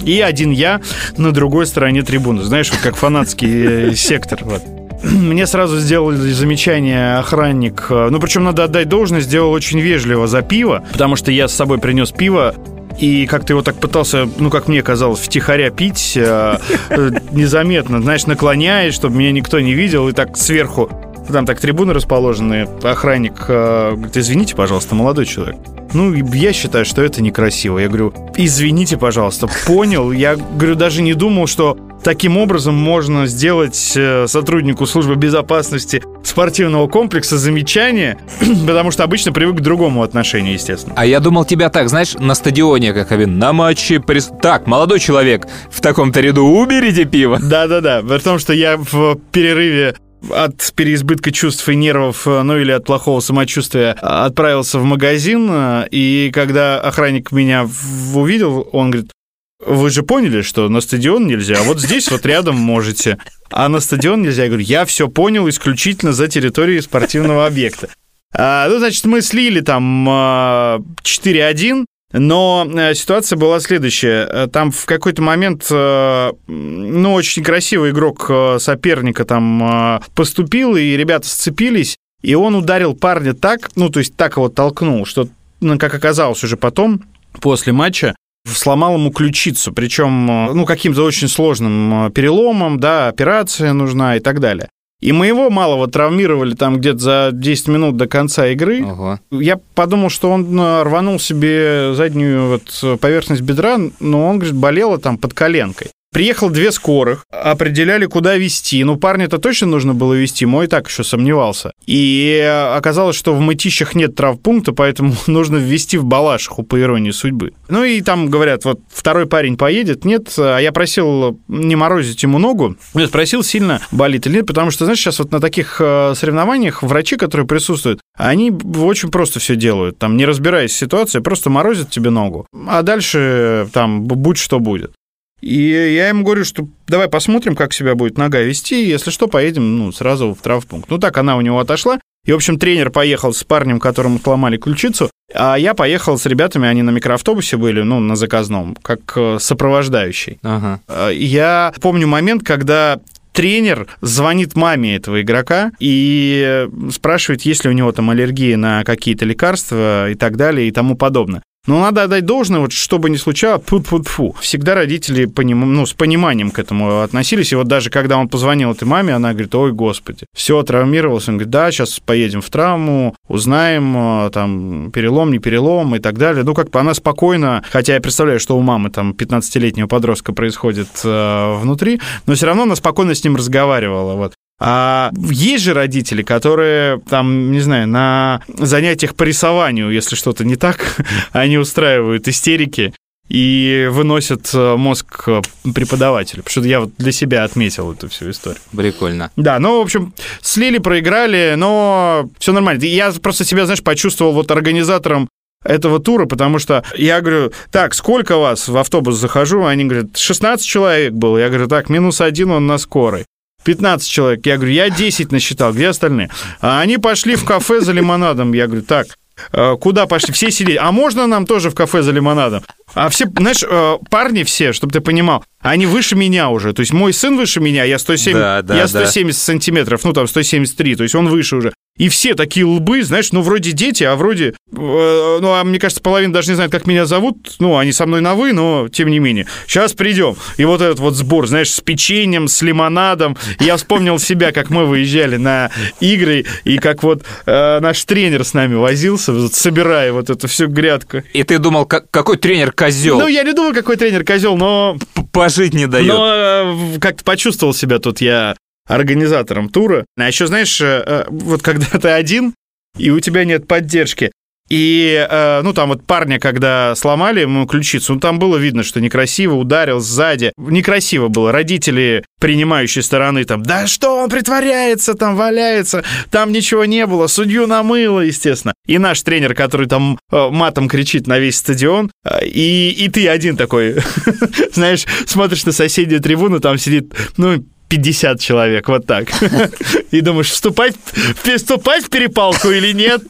Speaker 1: И один я на другой стороне трибуны. Знаешь, вот как фанатский сектор. Вот. [clears throat] Мне сразу сделали замечание охранник. э, Ну, причем надо отдать должность, сделал очень вежливо за пиво, потому что я с собой принес пиво, и как-то его так пытался, ну, как мне казалось, втихаря пить, э, э, незаметно, знаешь, наклоняясь, чтобы меня никто не видел, и так сверху, там так трибуны расположены, охранник э, говорит, извините, пожалуйста, молодой человек. Ну, я считаю, что это некрасиво. Я говорю, извините, пожалуйста, понял. Я, говорю, даже не думал, что таким образом можно сделать э, сотруднику службы безопасности спортивного комплекса замечание, [clears throat] потому что обычно привык к другому отношению, естественно.
Speaker 2: А я думал, тебя так, знаешь, на стадионе, как Авин, на матче... прис- Так, молодой человек, в таком-то ряду уберите пиво. [laughs]
Speaker 1: Да-да-да, при том, что я в перерыве от переизбытка чувств и нервов, э, ну или от плохого самочувствия, э, отправился в магазин, и когда охранник меня увидел, он говорит, вы же поняли, что на стадион нельзя, а вот здесь вот рядом можете. А на стадион нельзя. Я говорю, я все понял исключительно за территорией спортивного объекта. А, ну, значит, мы слили там а, 4-1, но э, ситуация была следующая. Там в какой-то момент, э, ну, очень красивый игрок соперника там поступил, и ребята сцепились, и он ударил парня так, ну, то есть так его толкнул, что, ну, как оказалось уже потом, после матча, сломал ему ключицу, причем, э, ну, каким-то очень сложным э, переломом, да, операция нужна и так далее. И моего малого травмировали там где-то за 10 минут до конца игры.
Speaker 2: Ого.
Speaker 1: Я подумал, что он э, рванул себе заднюю вот поверхность бедра, но он, говорит, болело там под коленкой. Приехал две скорых, определяли, куда везти. Ну, парня-то точно нужно было везти, мой так еще сомневался. И оказалось, что в мытищах нет травмпункта, поэтому [laughs] нужно ввести в Балашиху, по иронии судьбы. Ну и там говорят, вот второй парень поедет, нет, а я просил не морозить ему ногу. Я спросил, сильно болит или нет, потому что, знаешь, сейчас вот на таких э, соревнованиях врачи, которые присутствуют, они очень просто все делают. Там, не разбираясь в ситуации, просто морозят тебе ногу. А дальше там будь что будет. И я ему говорю, что давай посмотрим, как себя будет нога вести, и если что, поедем ну, сразу в травмпункт. Ну так она у него отошла. И, в общем, тренер поехал с парнем, которому сломали ключицу, а я поехал с ребятами, они на микроавтобусе были, ну, на заказном, как э, сопровождающий.
Speaker 2: Ага.
Speaker 1: Э, Я помню момент, когда тренер звонит маме этого игрока и спрашивает, есть ли у него там аллергия на какие-то лекарства и так далее и тому подобное. Но надо отдать должное, вот что бы ни случалось, фу фу фу Всегда родители поним... ну, с пониманием к этому относились. И вот даже когда он позвонил этой маме, она говорит, ой, господи, все, травмировался. Он говорит, да, сейчас поедем в травму, узнаем, э, там, перелом, не перелом и так далее. Ну, как бы она спокойно, хотя я представляю, что у мамы там 15-летнего подростка происходит э, внутри, но все равно она спокойно с ним разговаривала. Вот. А есть же родители, которые там, не знаю, на занятиях по рисованию, если что-то не так, [laughs] они устраивают истерики и выносят э, мозг э, преподавателю. Потому что я вот для себя отметил эту всю историю.
Speaker 2: Прикольно.
Speaker 1: Да, ну, в общем, слили, проиграли, но все нормально. Я просто себя, знаешь, почувствовал вот организатором этого тура, потому что я говорю, так, сколько вас в автобус захожу? Они говорят, 16 человек было. Я говорю, так, минус один он на скорой. 15 человек. Я говорю, я 10 насчитал, где остальные? А они пошли в кафе за лимонадом. Я говорю, так, э, куда пошли? Все сидели. А можно нам тоже в кафе за лимонадом? А все, знаешь, э, парни все, чтобы ты понимал, они выше меня уже. То есть мой сын выше меня, я 107,
Speaker 2: Да, да,
Speaker 1: я
Speaker 2: да.
Speaker 1: 170 сантиметров, ну там 173, то есть он выше уже. И все такие лбы, знаешь, ну вроде дети, а вроде, э, ну а мне кажется, половина даже не знает, как меня зовут. Ну, они со мной на вы, но тем не менее. Сейчас придем. И вот этот вот сбор, знаешь, с печеньем, с лимонадом. Я вспомнил себя, как мы выезжали на игры, и как вот э, наш тренер с нами возился, вот собирая вот эту всю грядку.
Speaker 2: И ты думал, как- какой тренер козел?
Speaker 1: Ну, я не думаю, какой тренер козел, но
Speaker 2: Пожить не дает.
Speaker 1: Но э, как-то почувствовал себя тут я организатором тура. А еще, знаешь, э, э, вот когда ты один, и у тебя нет поддержки, и, э, ну, там вот парня, когда сломали ему ключицу, ну, там было видно, что некрасиво, ударил сзади. Некрасиво было. Родители принимающей стороны там, да что он притворяется, там валяется, там ничего не было, судью намыло, естественно. И наш тренер, который там матом кричит на весь стадион, и, и ты один такой, [laughs] знаешь, смотришь на соседнюю трибуну, там сидит, ну, 50 человек, вот так. [laughs] И думаешь, вступать, вступать в перепалку или нет?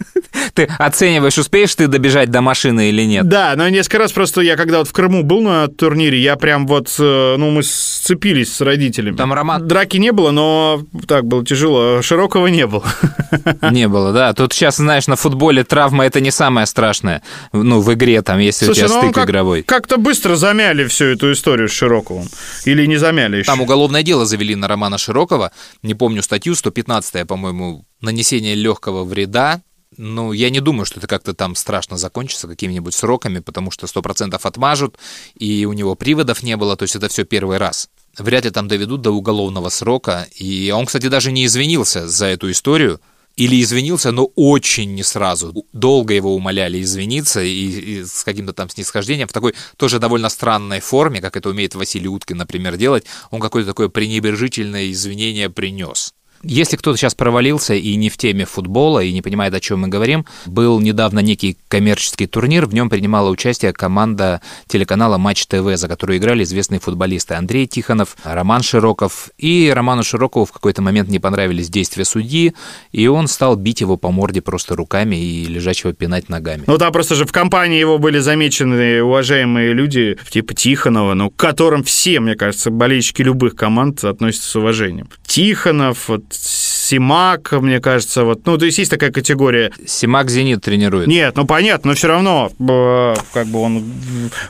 Speaker 2: Ты оцениваешь, успеешь ты добежать до машины или нет?
Speaker 1: Да, но несколько раз просто я, когда вот в Крыму был на турнире, я прям вот, э, ну, мы сцепились с родителями.
Speaker 2: Там Роман...
Speaker 1: Драки не было, но так было тяжело. Широкого не было. [laughs]
Speaker 2: Не было, да. Тут сейчас, знаешь, на футболе травма это не самое страшное. Ну, в игре там, если
Speaker 1: Слушай,
Speaker 2: у тебя
Speaker 1: ну,
Speaker 2: стык
Speaker 1: как-
Speaker 2: игровой.
Speaker 1: Как-то быстро замяли всю эту историю с Широковым. Или не замяли еще.
Speaker 2: Там уголовное дело завели на Романа Широкова. Не помню статью, 115 по-моему, нанесение легкого вреда. Ну, я не думаю, что это как-то там страшно закончится какими-нибудь сроками, потому что 100% отмажут, и у него приводов не было, то есть это все первый раз. Вряд ли там доведут до уголовного срока. И он, кстати, даже не извинился за эту историю. Или извинился, но очень не сразу. Долго его умоляли извиниться и, и с каким-то там снисхождением в такой тоже довольно странной форме, как это умеет Василий Уткин, например, делать. Он какое-то такое пренебрежительное извинение принес. Если кто-то сейчас провалился и не в теме футбола, и не понимает, о чем мы говорим, был недавно некий коммерческий турнир, в нем принимала участие команда телеканала Матч ТВ, за которую играли известные футболисты Андрей Тихонов, Роман Широков. И Роману Широкову в какой-то момент не понравились действия судьи, и он стал бить его по морде просто руками и лежачего пинать ногами.
Speaker 1: Ну, там просто же в компании его были замечены уважаемые люди, типа Тихонова, ну, к которым все, мне кажется, болельщики любых команд относятся с уважением. Тихонов, вот, Симак, мне кажется, вот, ну, то есть есть такая категория.
Speaker 2: Симак Зенит тренирует.
Speaker 1: Нет, ну, понятно, но все равно, э, как бы он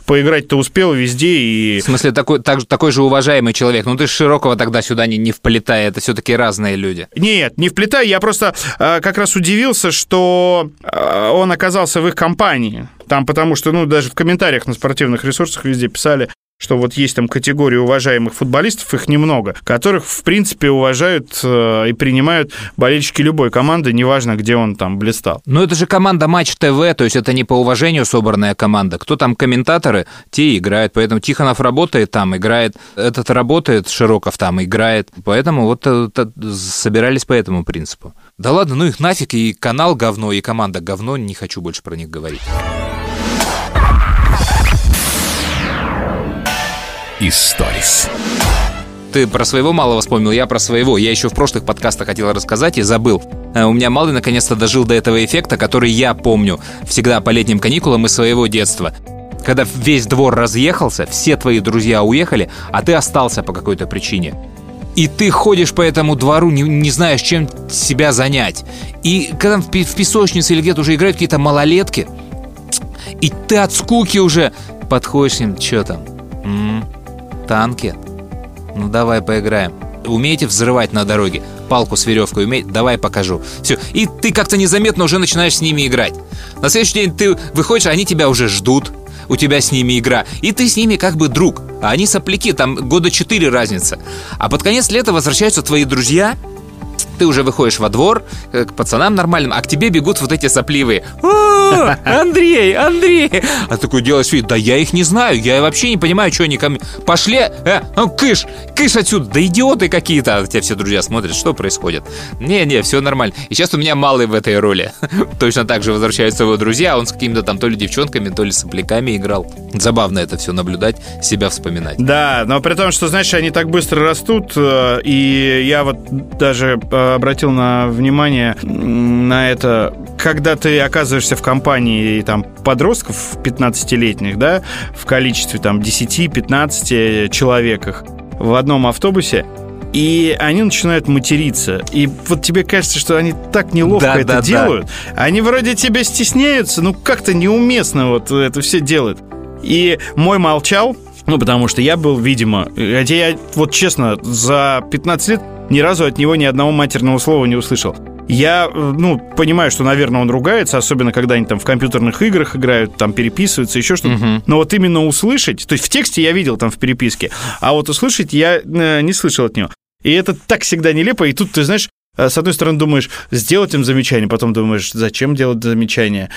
Speaker 1: поиграть-то успел везде и...
Speaker 2: В смысле, такой, так, такой же уважаемый человек. Ну, ты Широкого тогда сюда не, не вплетай, это все-таки разные люди.
Speaker 1: Нет, не вплетай, я просто э, как раз удивился, что э, он оказался в их компании. Там потому что, ну, даже в комментариях на спортивных ресурсах везде писали, что вот есть там категория уважаемых футболистов, их немного, которых, в принципе, уважают э, и принимают болельщики любой команды, неважно, где он там блистал.
Speaker 2: Ну, это же команда Матч ТВ, то есть это не по уважению собранная команда. Кто там комментаторы, те играют. Поэтому Тихонов работает там, играет. Этот работает, Широков там играет. Поэтому вот э, собирались по этому принципу. Да ладно, ну их нафиг, и канал говно, и команда говно, не хочу больше про них говорить.
Speaker 7: Историс.
Speaker 2: Ты про своего малого вспомнил, я про своего. Я еще в прошлых подкастах хотел рассказать и забыл. Э, У меня малый наконец-то дожил до этого эффекта, который я помню всегда по летним каникулам из своего детства. Когда весь двор разъехался, все твои друзья уехали, а ты остался по какой-то причине. И ты ходишь по этому двору, не, не знаешь, чем себя занять. И когда в, песочнице или где-то уже играют какие-то малолетки, и ты от скуки уже подходишь к ним, что там? М, танки? Ну давай поиграем. Умеете взрывать на дороге? Палку с веревкой умеете? Давай покажу. Все. И ты как-то незаметно уже начинаешь с ними играть. На следующий день ты выходишь, они тебя уже ждут. У тебя с ними игра. И ты с ними как бы друг. А они сопляки, там года четыре разница. А под конец лета возвращаются твои друзья, ты уже выходишь во двор э, к пацанам нормальным, а к тебе бегут вот эти сопливые. «О, Андрей, Андрей! А такой делаешь вид, да я их не знаю, я вообще не понимаю, что они ко мне... Пошли, э, ну, кыш, кыш отсюда, да идиоты какие-то. А тебя все друзья смотрят, что происходит. Не-не, все нормально. И сейчас у меня малый в этой роли. [laughs] Точно так же возвращаются его друзья, а он с какими-то там то ли девчонками, то ли сопляками играл. Забавно это все наблюдать, себя вспоминать.
Speaker 1: Да, но при том, что, знаешь, они так быстро растут, э, и я вот даже обратил на внимание на это, когда ты оказываешься в компании там подростков 15-летних, да, в количестве там 10-15 человеках в одном автобусе, и они начинают материться. И вот тебе кажется, что они так неловко
Speaker 2: Да,
Speaker 1: это
Speaker 2: да, да.
Speaker 1: делают. Они вроде тебя стесняются, ну как-то неуместно вот это все делают. И мой молчал, ну, потому что я был, видимо, хотя я, вот честно, за 15 лет ни разу от него ни одного матерного слова не услышал. Я, ну, понимаю, что, наверное, он ругается, особенно когда они там в компьютерных играх играют, там переписываются, еще что-то. Но вот именно услышать, то есть в тексте я видел там в переписке, а вот услышать я э, не слышал от него. И это так всегда нелепо, и тут ты знаешь, э, с одной стороны думаешь, сделать им замечание, потом думаешь, зачем делать замечание?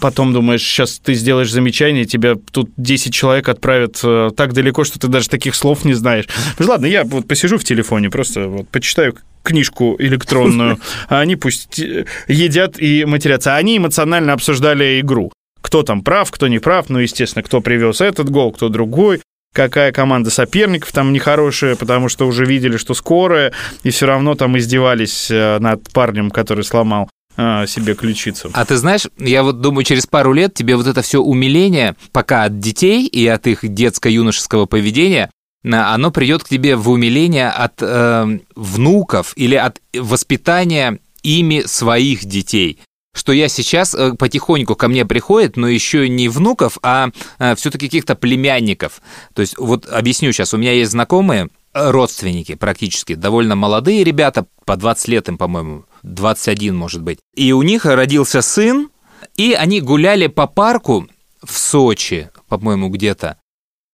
Speaker 1: Потом думаешь, сейчас ты сделаешь замечание, тебя тут 10 человек отправят э, так далеко, что ты даже таких слов не знаешь. Ну, ладно, я вот посижу в телефоне, просто вот почитаю книжку электронную, а они пусть э, едят и матерятся. Они эмоционально обсуждали игру. Кто там прав, кто не прав, ну, естественно, кто привез этот гол, кто другой, какая команда соперников там нехорошая, потому что уже видели, что скорая, и все равно там издевались э, над парнем, который сломал себе ключицу.
Speaker 2: А ты знаешь, я вот думаю, через пару лет тебе вот это все умиление, пока от детей и от их детско-юношеского поведения, оно придет к тебе в умиление от э, внуков или от воспитания ими своих детей. Что я сейчас э, потихоньку ко мне приходит, но еще не внуков, а все-таки каких-то племянников. То есть, вот объясню сейчас, у меня есть знакомые, э, родственники практически, довольно молодые ребята, по 20 лет им, по-моему, 21, может быть. И у них родился сын, и они гуляли по парку в Сочи, по-моему, где-то,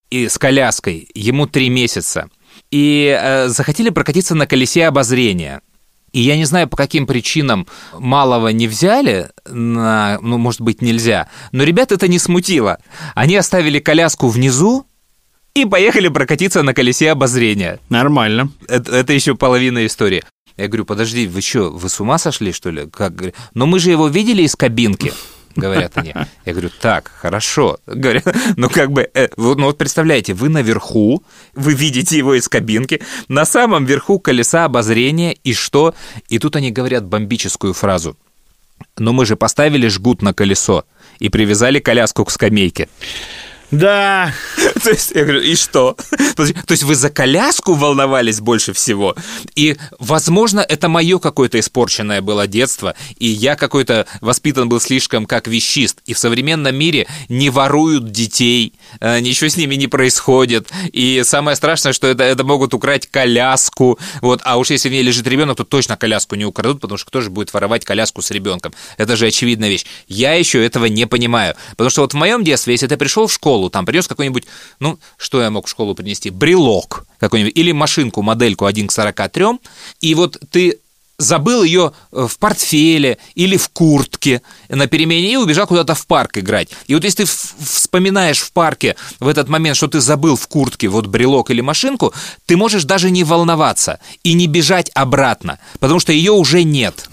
Speaker 2: и с коляской, ему три месяца. И э, захотели прокатиться на колесе обозрения. И я не знаю, по каким причинам малого не взяли, на, ну, может быть, нельзя, но ребят это не смутило. Они оставили коляску внизу и поехали прокатиться на колесе обозрения.
Speaker 1: Нормально.
Speaker 2: Это, это еще половина истории. Я говорю, подожди, вы что, вы с ума сошли, что ли? Как? Но мы же его видели из кабинки, [laughs] говорят они. Я говорю, так, хорошо. Говорят, [laughs] ну как бы, э, ну вот представляете, вы наверху, вы видите его из кабинки, на самом верху колеса обозрения, и что? И тут они говорят бомбическую фразу. Но мы же поставили жгут на колесо и привязали коляску к скамейке.
Speaker 1: Да, [laughs]
Speaker 2: То есть, я говорю, и что? То есть вы за коляску волновались больше всего? И, возможно, это мое какое-то испорченное было детство, и я какой-то воспитан был слишком как вещист. И в современном мире не воруют детей, э, ничего с ними не происходит. И самое страшное, что это, это могут украть коляску. Вот. А уж если в ней лежит ребенок, то точно коляску не украдут, потому что кто же будет воровать коляску с ребенком? Это же очевидная вещь. Я еще этого не понимаю. Потому что вот в моем детстве, если ты пришел в школу, там принес какой-нибудь, ну, что я мог в школу принести? Брелок какой-нибудь, или машинку, модельку 1 к 43, и вот ты забыл ее в портфеле или в куртке на перемене и убежал куда-то в парк играть. И вот если ты вспоминаешь в парке в этот момент, что ты забыл в куртке вот брелок или машинку, ты можешь даже не волноваться и не бежать обратно, потому что ее уже нет.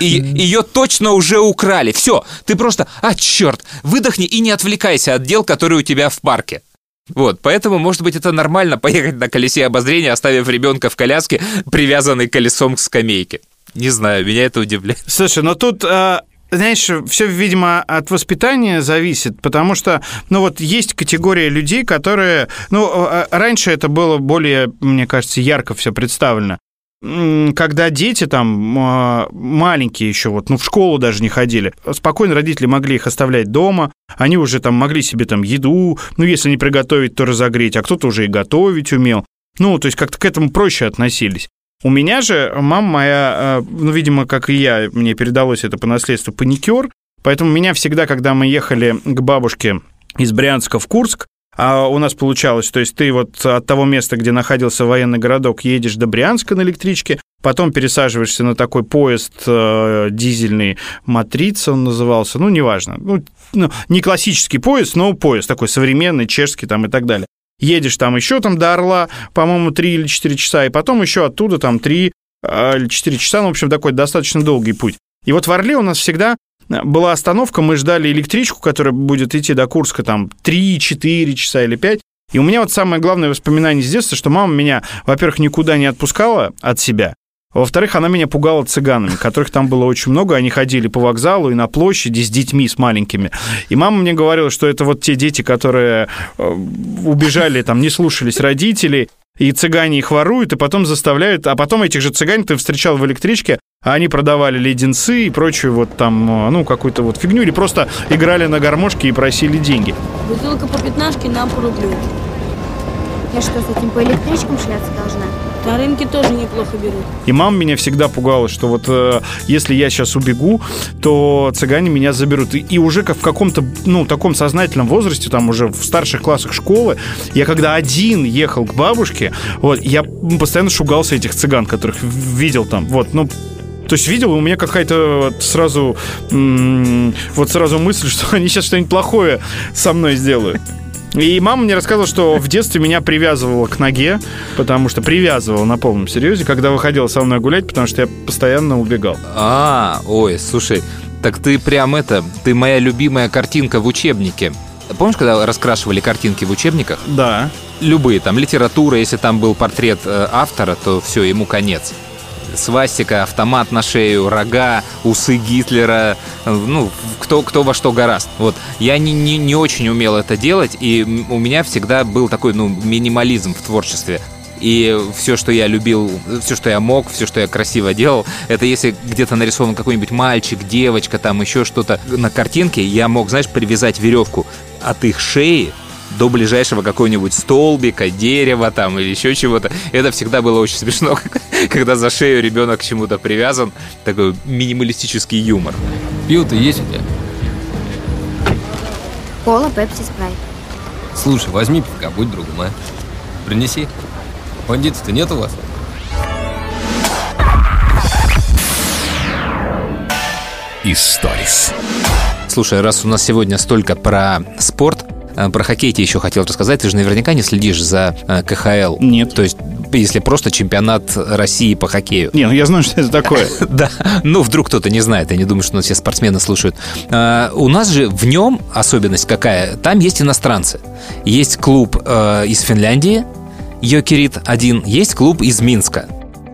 Speaker 2: И ее точно уже украли. Все, ты просто, а черт, выдохни и не отвлекайся от дел, которые у тебя в парке. Вот, поэтому, может быть, это нормально поехать на колесе обозрения, оставив ребенка в коляске, привязанный колесом к скамейке. Не знаю, меня это удивляет.
Speaker 1: Слушай, но тут э, знаешь, все, видимо, от воспитания зависит, потому что, ну вот, есть категория людей, которые, ну, э, раньше это было более, мне кажется, ярко все представлено. Когда дети там маленькие еще, вот, ну, в школу даже не ходили, спокойно родители могли их оставлять дома, они уже там могли себе там еду, ну, если не приготовить, то разогреть, а кто-то уже и готовить умел. Ну, то есть как-то к этому проще относились. У меня же мама моя, э, ну, видимо, как и я, мне передалось это по наследству, паникер, поэтому меня всегда, когда мы ехали к бабушке из Брянска в Курск, а у нас получалось, то есть ты вот от того места, где находился военный городок, едешь до Брянска на электричке, потом пересаживаешься на такой поезд э, дизельный, Матрица он назывался, ну, неважно, ну, ну, не классический поезд, но поезд такой современный, чешский там и так далее едешь там еще там до Орла, по-моему, 3 или 4 часа, и потом еще оттуда там 3 или 4 часа, ну, в общем, такой достаточно долгий путь. И вот в Орле у нас всегда была остановка, мы ждали электричку, которая будет идти до Курска там 3-4 часа или 5, и у меня вот самое главное воспоминание с детства, что мама меня, во-первых, никуда не отпускала от себя, во-вторых, она меня пугала цыганами, которых там было очень много. Они ходили по вокзалу и на площади с детьми, с маленькими. И мама мне говорила, что это вот те дети, которые э, убежали, там, не слушались родителей, и цыгане их воруют, и потом заставляют... А потом этих же цыган ты встречал в электричке, а они продавали леденцы и прочую вот там, э, ну, какую-то вот фигню, или просто играли на гармошке и просили деньги.
Speaker 13: Бутылка по пятнашке, нам по рублю.
Speaker 14: Я что, с этим по электричкам шляться должна?
Speaker 13: На рынке тоже неплохо берут.
Speaker 1: И мама меня всегда пугала, что вот э, если я сейчас убегу, то цыгане меня заберут. И, и уже как в каком-то, ну, таком сознательном возрасте, там уже в старших классах школы, я когда один ехал к бабушке, вот, я постоянно шугался этих цыган, которых видел там, вот, ну, то есть видел, у меня какая-то сразу, вот сразу мысль, что [laughs] они сейчас что-нибудь плохое со мной сделают. И мама мне рассказывала, что в детстве меня привязывала к ноге, потому что привязывала на полном серьезе, когда выходила со мной гулять, потому что я постоянно убегал.
Speaker 2: А, ой, слушай, так ты прям это, ты моя любимая картинка в учебнике. Помнишь, когда раскрашивали картинки в учебниках?
Speaker 1: Да.
Speaker 2: Любые, там, литература, если там был портрет э, автора, то все, ему конец. Свастика, автомат на шею, рога, усы Гитлера, ну, кто, кто во что гораст. Вот. Я не, не, не очень умел это делать, и у меня всегда был такой, ну, минимализм в творчестве. И все, что я любил, все, что я мог, все, что я красиво делал, это если где-то нарисован какой-нибудь мальчик, девочка, там еще что-то на картинке, я мог, знаешь, привязать веревку от их шеи до ближайшего какого-нибудь столбика, дерева там или еще чего-то. Это всегда было очень смешно, [laughs] когда за шею ребенок к чему-то привязан. Такой минималистический юмор.
Speaker 15: Пиво-то есть у тебя?
Speaker 14: Кола, пепси, спрайт.
Speaker 15: Слушай, возьми пивка, будь другом, а? Принеси. Бандитов-то нет у вас?
Speaker 7: Историс.
Speaker 2: Слушай, раз у нас сегодня столько про спорт, про хоккей тебе еще хотел рассказать. Ты же наверняка не следишь за э, КХЛ.
Speaker 1: Нет.
Speaker 2: То есть, если просто чемпионат России по хоккею.
Speaker 1: Не, ну я знаю, что это такое. [laughs]
Speaker 2: Да, ну вдруг кто-то не знает, я не думаю, что нас все спортсмены слушают. А, У нас же в нем особенность какая? Там есть иностранцы. Есть клуб э, из Финляндии, Йокерит 1, есть клуб из Минска.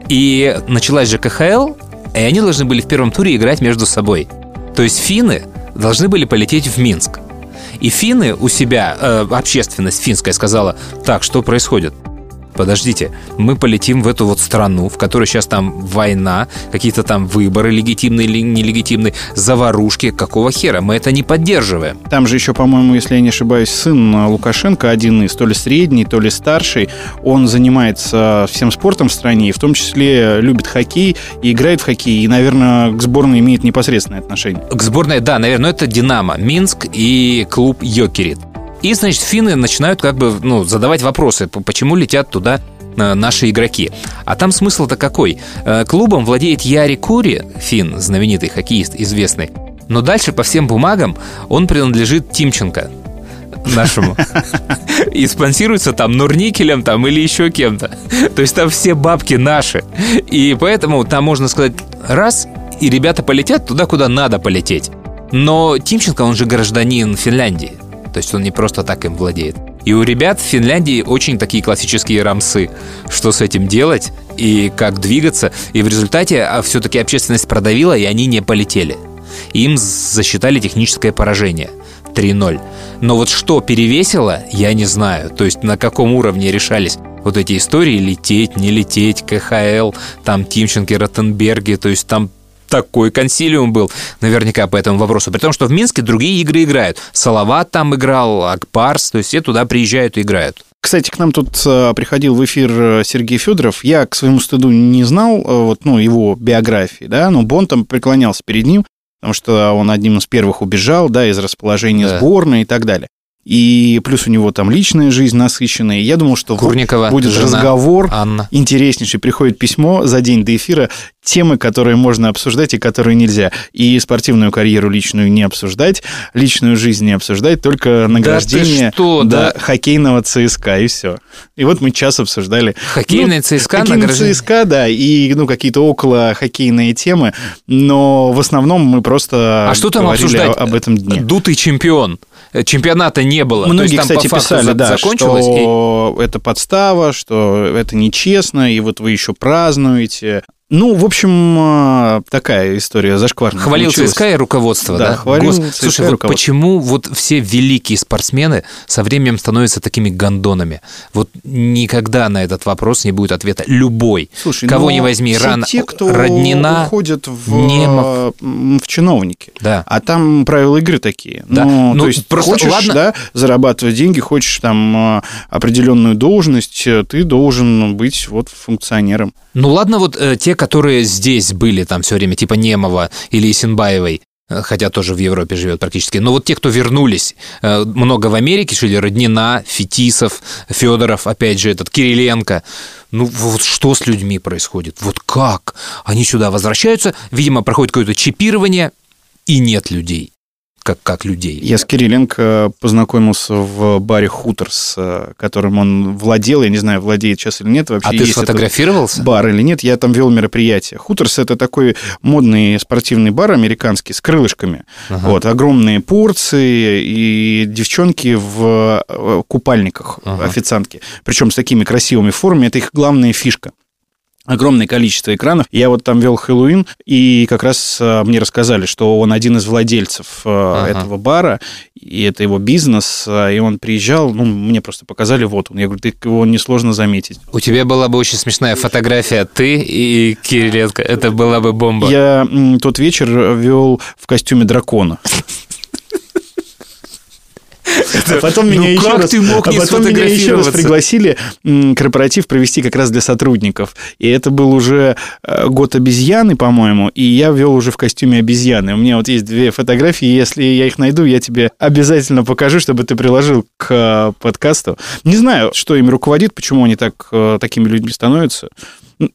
Speaker 2: И началась же КХЛ, и они должны были в первом туре играть между собой. То есть финны должны были полететь в Минск. И финны у себя, э, общественность финская сказала, так, что происходит? Подождите, мы полетим в эту вот страну, в которой сейчас там война, какие-то там выборы легитимные или нелегитимные, заварушки, какого хера? Мы это не поддерживаем.
Speaker 1: Там же еще, по-моему, если я не ошибаюсь, сын Лукашенко один из, то ли средний, то ли старший. Он занимается всем спортом в стране, и в том числе любит хоккей и играет в хоккей. И, наверное, к сборной имеет непосредственное отношение.
Speaker 2: К сборной, да, наверное, это «Динамо», Минск и клуб «Йокерит». И, значит, финны начинают как бы ну, задавать вопросы, почему летят туда э, наши игроки. А там смысл-то какой? Э, Клубом владеет Яри Кури, фин, знаменитый хоккеист, известный. Но дальше по всем бумагам он принадлежит Тимченко нашему. И спонсируется там Нурникелем там или еще кем-то. То есть там все бабки наши. И поэтому там можно сказать раз, и ребята полетят туда, куда надо полететь. Но Тимченко, он же гражданин Финляндии. То есть он не просто так им владеет. И у ребят в Финляндии очень такие классические рамсы. Что с этим делать и как двигаться. И в результате все-таки общественность продавила, и они не полетели. Им засчитали техническое поражение. 3-0. Но вот что перевесило, я не знаю. То есть на каком уровне решались вот эти истории лететь, не лететь, КХЛ, там Тимченко, Ротенберги, то есть там такой консилиум был наверняка по этому вопросу. При том, что в Минске другие игры играют. Салават там играл, Акпарс, то есть все туда приезжают и играют.
Speaker 1: Кстати, к нам тут э, приходил в эфир э, Сергей Федоров. Я, к своему стыду, не знал э, вот, ну, его биографии, да, но Бон там преклонялся перед ним, потому что он одним из первых убежал, да, из расположения
Speaker 2: Да.
Speaker 1: сборной и так далее. И плюс у него там личная жизнь насыщенная. Я думал, что
Speaker 2: Курникова,
Speaker 1: будет
Speaker 2: жена
Speaker 1: разговор
Speaker 2: Анна.
Speaker 1: интереснейший. Приходит письмо за день до эфира, темы, которые можно обсуждать и которые нельзя. И спортивную карьеру личную не обсуждать, личную жизнь не обсуждать, только награждение
Speaker 2: что,
Speaker 1: да,
Speaker 2: да.
Speaker 1: хоккейного ЦСКА, и все. И вот мы час обсуждали.
Speaker 2: Хоккейный
Speaker 1: Ну,
Speaker 2: ЦСКА
Speaker 1: Хоккейный
Speaker 2: награждение?
Speaker 1: ЦСКА, да, и ну, какие-то около хоккейные темы, но в основном мы просто
Speaker 2: А что там обсуждать?
Speaker 1: об этом дне.
Speaker 2: Дутый чемпион. Э, Чемпионата не было. То
Speaker 1: Многие,
Speaker 2: есть там
Speaker 1: кстати, писали,
Speaker 2: за-
Speaker 1: да,
Speaker 2: закончилось. и-
Speaker 1: что это подстава, что это нечестно, и вот вы еще празднуете. Ну, в общем, а, такая история зашкварная.
Speaker 2: Хвалил
Speaker 1: получилась.
Speaker 2: ЦСКА и руководство, да?
Speaker 1: Да, хвалил
Speaker 2: Гос-
Speaker 1: ЦСКА
Speaker 2: Слушай, вот почему вот все великие спортсмены со временем становятся такими гондонами? Вот никогда на этот вопрос не будет ответа. Любой.
Speaker 1: Слушай,
Speaker 2: Кого
Speaker 1: но
Speaker 2: не возьми,
Speaker 1: все
Speaker 2: рано
Speaker 1: те, кто
Speaker 2: Роднина,
Speaker 1: уходят в,
Speaker 2: Немов.
Speaker 1: в чиновники.
Speaker 2: Да.
Speaker 1: А там правила игры такие.
Speaker 2: Да.
Speaker 1: Ну,
Speaker 2: Ну,
Speaker 1: то есть
Speaker 2: просто
Speaker 1: хочешь,
Speaker 2: ладно.
Speaker 1: да, зарабатывать деньги, хочешь там а, определенную должность, э, ты должен быть вот функционером.
Speaker 2: Ну ладно, вот э, те, которые здесь были там все время, типа Немова или Исенбаевой, э, хотя тоже в Европе живет практически. Но вот те, кто вернулись, э, много в Америке жили, Роднина, Фетисов, Федоров, опять же, этот Кириленко. Ну вот что с людьми происходит? Вот как? Они сюда возвращаются, видимо, проходит какое-то чипирование, и нет людей. Как, как людей.
Speaker 1: Я с Кириленко познакомился в баре «Хуторс», э, которым он владел. Я не знаю, владеет сейчас или нет. Вообще
Speaker 2: А ты сфотографировался?
Speaker 1: бар или нет. Я там вел мероприятие. «Хуторс» — это такой модный спортивный бар американский с крылышками.
Speaker 2: Ага.
Speaker 1: Вот, огромные порции и девчонки в э, купальниках,
Speaker 2: Ага.
Speaker 1: официантки. Причем с такими красивыми формами. Это их главная фишка огромное количество экранов. Я вот там вел Хэллоуин, и как раз э, мне рассказали, что он один из владельцев э, этого бара, и это его бизнес, э, и он приезжал, ну, мне просто показали, вот он. Я говорю, ты его несложно заметить.
Speaker 2: У тебя была бы очень смешная фотография ты и Кириленко. Это была бы бомба.
Speaker 1: Я тот вечер вел в костюме дракона. А потом
Speaker 2: Ну
Speaker 1: меня еще
Speaker 2: как
Speaker 1: раз, а потом меня еще раз пригласили корпоратив провести как раз для сотрудников. И это был уже э, год обезьяны, по-моему, и я вел уже в костюме обезьяны. У меня вот есть две фотографии, если я их найду, я тебе обязательно покажу, чтобы ты приложил к э, подкасту. Не знаю, что ими руководит, почему они так, э, такими людьми становятся.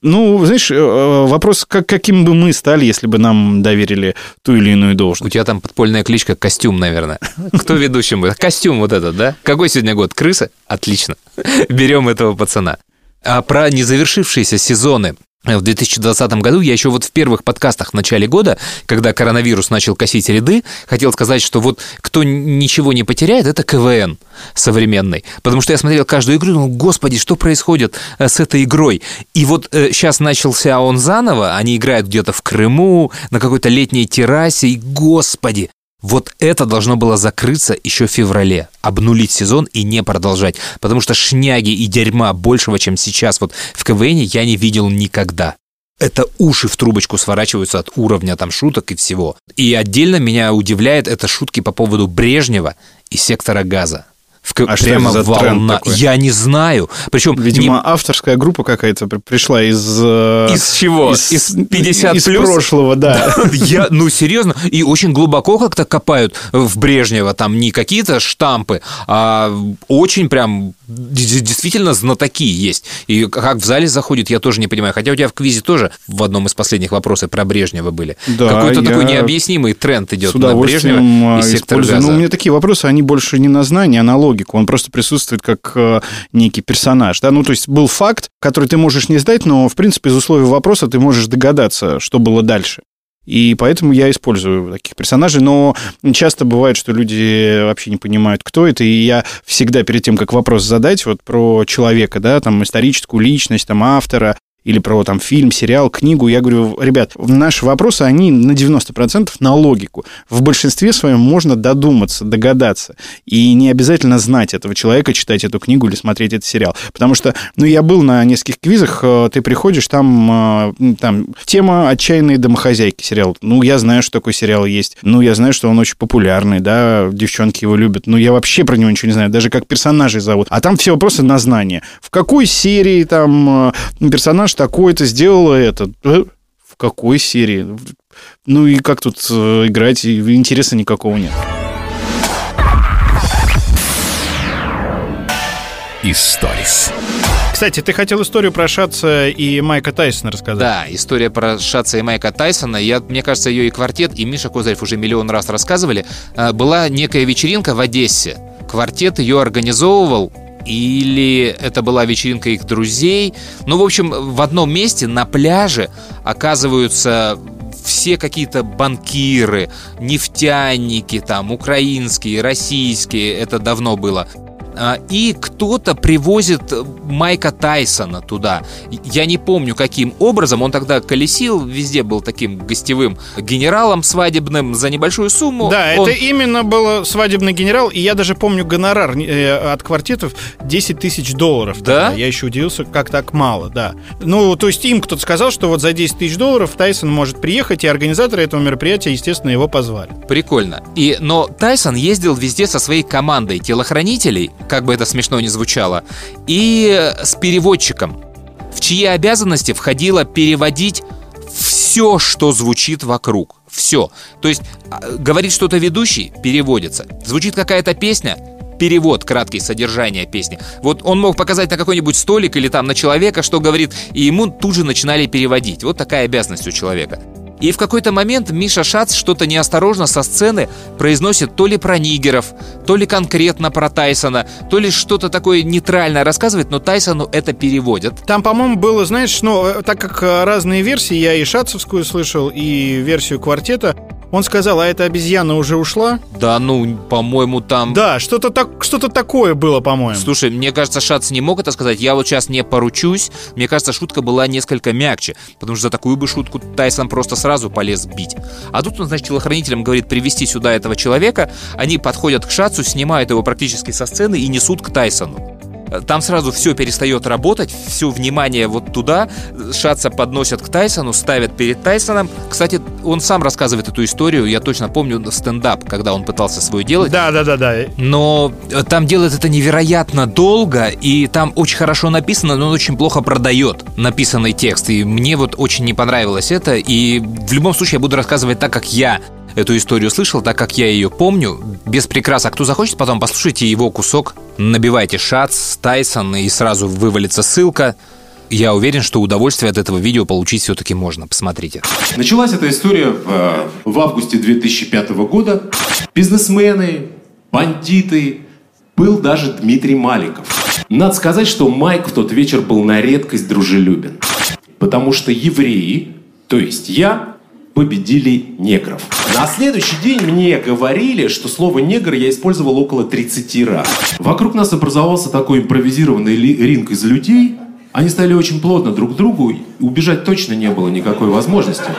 Speaker 1: Ну, знаешь, э, вопрос, как, каким бы мы стали, если бы нам доверили ту или иную должность.
Speaker 2: У тебя там подпольная кличка Костюм, наверное. [laughs] Кто ведущим будет? Костюм вот этот, да? Какой сегодня год? Крыса? Отлично. [laughs] Берем этого пацана. А про незавершившиеся сезоны. В 2020 году я еще вот в первых подкастах в начале года, когда коронавирус начал косить ряды, хотел сказать, что вот кто ничего не потеряет, это КВН современный. Потому что я смотрел каждую игру и думал, господи, что происходит э, с этой игрой? И вот сейчас начался он заново, они играют где-то в Крыму, на какой-то летней террасе, и господи, вот это должно было закрыться еще в феврале, обнулить сезон и не продолжать. Потому что шняги и дерьма большего, чем сейчас вот в КВН, я не видел никогда. Это уши в трубочку сворачиваются от уровня там шуток и всего. И отдельно меня удивляет это шутки по поводу Брежнева и сектора газа. В
Speaker 1: А что
Speaker 2: прямо
Speaker 1: тренд
Speaker 2: волна.
Speaker 1: такой?
Speaker 2: Я не знаю. Причем
Speaker 1: Видимо, авторская группа какая-то при- пришла из... э,
Speaker 2: Из чего? Из 50
Speaker 1: Из
Speaker 2: плюс?
Speaker 1: прошлого, да.
Speaker 2: Я, ну, серьезно, и очень глубоко как-то копают в Брежнева, там не какие-то штампы, а очень прям действительно знатоки есть. И как в зале заходит, я тоже не понимаю. Хотя у тебя в квизе тоже в одном из последних вопросов про Брежнева были.
Speaker 1: Да,
Speaker 2: Какой-то такой необъяснимый тренд идет на Брежнева и сектор
Speaker 1: использую.
Speaker 2: газа.
Speaker 1: Ну, у меня такие вопросы, они больше не на знание, а на логику. Он просто присутствует как э, некий персонаж. Да? Ну, то есть был факт, который ты можешь не сдать, но, в принципе, из условий вопроса ты можешь догадаться, что было дальше. И поэтому я использую таких персонажей, но часто бывает, что люди вообще не понимают, кто это, и я всегда перед тем, как вопрос задать вот про человека, да, там историческую личность, там автора, или про там фильм, сериал, книгу, я говорю, ребят, наши вопросы, они на 90% на логику. В большинстве своем можно додуматься, догадаться. И не обязательно знать этого человека, читать эту книгу или смотреть этот сериал. Потому что, ну, я был на нескольких квизах, э, ты приходишь, там, э, там тема «Отчаянные домохозяйки» сериал. Ну, я знаю, что такой сериал есть. Ну, я знаю, что он очень популярный, да, девчонки его любят. Ну, я вообще про него ничего не знаю, даже как персонажей зовут. А там все вопросы на знание. В какой серии там э, персонаж такой-то сделал это? Э, В какой серии? Ну и как тут э, играть? Интереса никакого нет.
Speaker 7: Историс.
Speaker 1: Кстати, ты хотел историю про Шатца и Майка Тайсона рассказать.
Speaker 2: Да, история про Шатца и Майка Тайсона. Я, мне кажется, ее и квартет, и Миша Козырев уже миллион раз рассказывали. А, Была некая вечеринка в Одессе. Квартет ее организовывал или это была вечеринка их друзей. Ну, в общем, в одном месте на пляже оказываются все какие-то банкиры, нефтяники там, украинские, российские, это давно было. А, И кто-то привозит Майка Тайсона туда. Я не помню, каким образом. Он тогда колесил, везде был таким гостевым генералом свадебным за небольшую сумму.
Speaker 1: Да,
Speaker 2: Он-
Speaker 1: это именно был свадебный генерал, и я даже помню гонорар э, от квартетов 10 тысяч долларов.
Speaker 2: Да?
Speaker 1: тогда. Я еще удивился, как так мало, да. Ну, то есть им кто-то сказал, что вот за 10 тысяч долларов Тайсон может приехать, и организаторы этого мероприятия, естественно, его позвали.
Speaker 2: Прикольно. И, но Тайсон ездил везде со своей командой телохранителей, как бы это смешно ни звучало, и с переводчиком, в чьи обязанности входило переводить все, что звучит вокруг. Все. То есть а, говорит что-то ведущий, переводится. Звучит какая-то песня, перевод, краткий содержание песни. Вот он мог показать на какой-нибудь столик или там на человека, что говорит, и ему тут же начинали переводить. Вот такая обязанность у человека. И в какой-то момент Миша Шац что-то неосторожно со сцены произносит то ли про нигеров, то ли конкретно про Тайсона, то ли что-то такое нейтральное рассказывает, но Тайсону это переводят.
Speaker 1: Там, по-моему, было, знаешь, ну, э, так как э, разные версии, я и Шатцевскую слышал, и версию квартета, он сказал, а эта обезьяна уже ушла?
Speaker 2: Да, ну, по-моему, там...
Speaker 1: Да, что-то так, что-то такое было, по-моему.
Speaker 2: Слушай, мне кажется, Шац не мог это сказать. Я вот сейчас не поручусь. Мне кажется, шутка была несколько мягче. Потому что за такую бы шутку Тайсон просто сразу полез бить. А тут он, значит, телохранителям говорит привести сюда этого человека. Они подходят к Шацу, снимают его практически со сцены и несут к Тайсону. Там сразу все перестает работать, все внимание вот туда. Шаца подносят к Тайсону, ставят перед Тайсоном. Кстати, он сам рассказывает эту историю. Я точно помню стендап, когда он пытался свое делать.
Speaker 1: Да, да, да, да.
Speaker 2: Но э, там делает это невероятно долго, и там очень хорошо написано, но он очень плохо продает написанный текст. И мне вот очень не понравилось это. И в любом случае я буду рассказывать так, как я эту историю слышал, так как я ее помню, без прикрас. А кто захочет, потом послушайте его кусок, набивайте Шац, Тайсон, и сразу вывалится ссылка. Я уверен, что удовольствие от этого видео получить все-таки можно. Посмотрите.
Speaker 4: Началась эта история в, э, в августе 2005 года. Бизнесмены, бандиты, был даже Дмитрий Маликов. Надо сказать, что Майк в тот вечер был на редкость дружелюбен. Потому что евреи, то есть я, победили негров. На следующий день мне говорили, что слово «негр» я использовал около 30 раз. Вокруг нас образовался такой импровизированный ринг из людей. Они стали очень плотно друг к другу, убежать точно не было никакой возможности.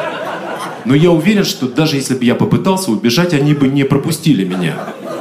Speaker 4: Но я уверен, что даже если бы я попытался убежать, они бы не пропустили меня.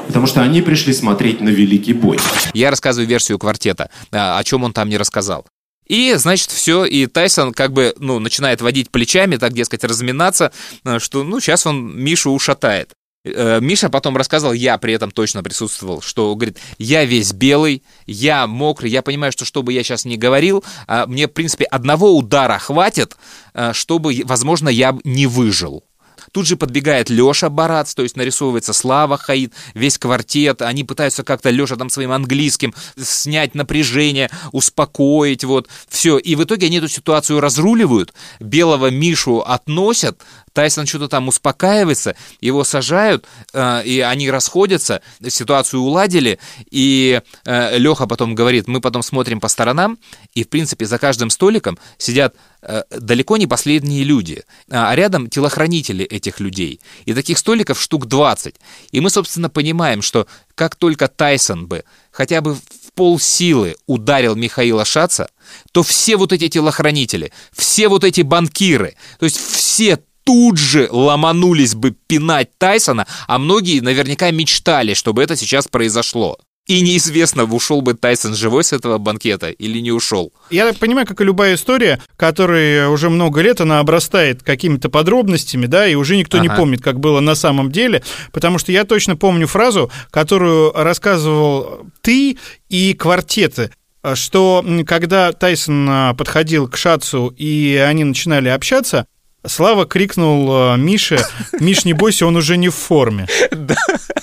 Speaker 4: Потому что они пришли смотреть на великий бой.
Speaker 2: Я рассказываю версию квартета, а, о чем он там не рассказал. И, значит, все, и Тайсон как бы, ну, начинает водить плечами, так, дескать, разминаться, э, что, ну, сейчас он Мишу ушатает. Э, Миша потом рассказывал, я при этом точно присутствовал, что, говорит, я весь белый, я мокрый, я понимаю, что что бы я сейчас ни говорил, а, мне, в принципе, одного удара хватит, э, чтобы, возможно, я не выжил. Тут же подбегает Леша Барац, то есть нарисовывается Слава Хаид, весь квартет. Они пытаются как-то Леша там своим английским снять напряжение, успокоить, вот, все. И в итоге они эту ситуацию разруливают, белого Мишу относят, Тайсон что-то там успокаивается, его сажают, э, и они расходятся, ситуацию уладили, и э, Леха потом говорит, мы потом смотрим по сторонам, и, в принципе, за каждым столиком сидят э, далеко не последние люди, а рядом телохранители этих людей. И таких столиков штук 20. И мы, собственно, понимаем, что как только Тайсон бы хотя бы в полсилы ударил Михаила Шаца, то все вот эти телохранители, все вот эти банкиры, то есть все тут же ломанулись бы пинать Тайсона, а многие наверняка мечтали, чтобы это сейчас произошло. И неизвестно, ушел бы Тайсон живой с этого банкета или не ушел.
Speaker 1: Я так понимаю, как и любая история, которая уже много лет, она обрастает какими-то подробностями, да, и уже никто не
Speaker 2: Ага.
Speaker 1: помнит, как было на самом деле, потому что я точно помню фразу, которую рассказывал ты и квартеты, что когда Тайсон а, подходил к Шацу и они начинали общаться, Слава крикнул а, Мише, Миш, не бойся, он уже не в форме.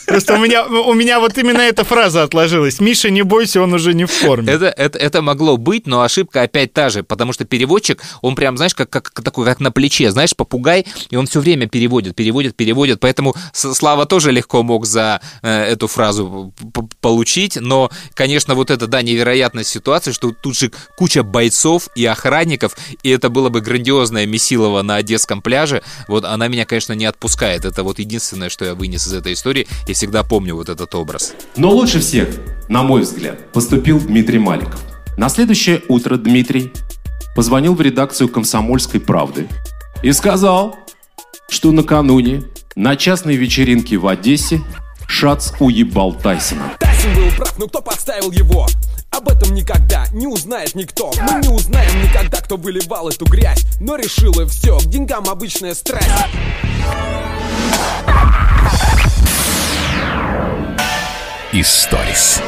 Speaker 1: Просто у меня, у меня вот именно эта фраза отложилась. Миша, не бойся, он уже не в форме.
Speaker 2: Это, это, это могло быть, но ошибка опять та же, потому что переводчик, он прям, знаешь, как, как такой, как на плече, знаешь, попугай, и он все время переводит, переводит, переводит, поэтому Слава тоже легко мог за э, эту фразу получить, но, конечно, вот это, да, невероятная ситуация, что тут же куча бойцов и охранников, и это было бы грандиозное месилово на Одесском пляже, вот она меня, конечно, не отпускает, это вот единственное, что я вынес из этой истории, и всегда помню вот этот образ.
Speaker 4: Но лучше всех, на мой взгляд, поступил Дмитрий Маликов. На следующее утро Дмитрий позвонил в редакцию «Комсомольской правды» и сказал, что накануне на частной вечеринке в Одессе Шац уебал Тайсона.
Speaker 16: Тайсон был прав, но кто подставил его? Об этом никогда не узнает никто Мы не узнаем никогда, кто выливал эту грязь Но решила все, к деньгам обычная страсть
Speaker 7: Историс.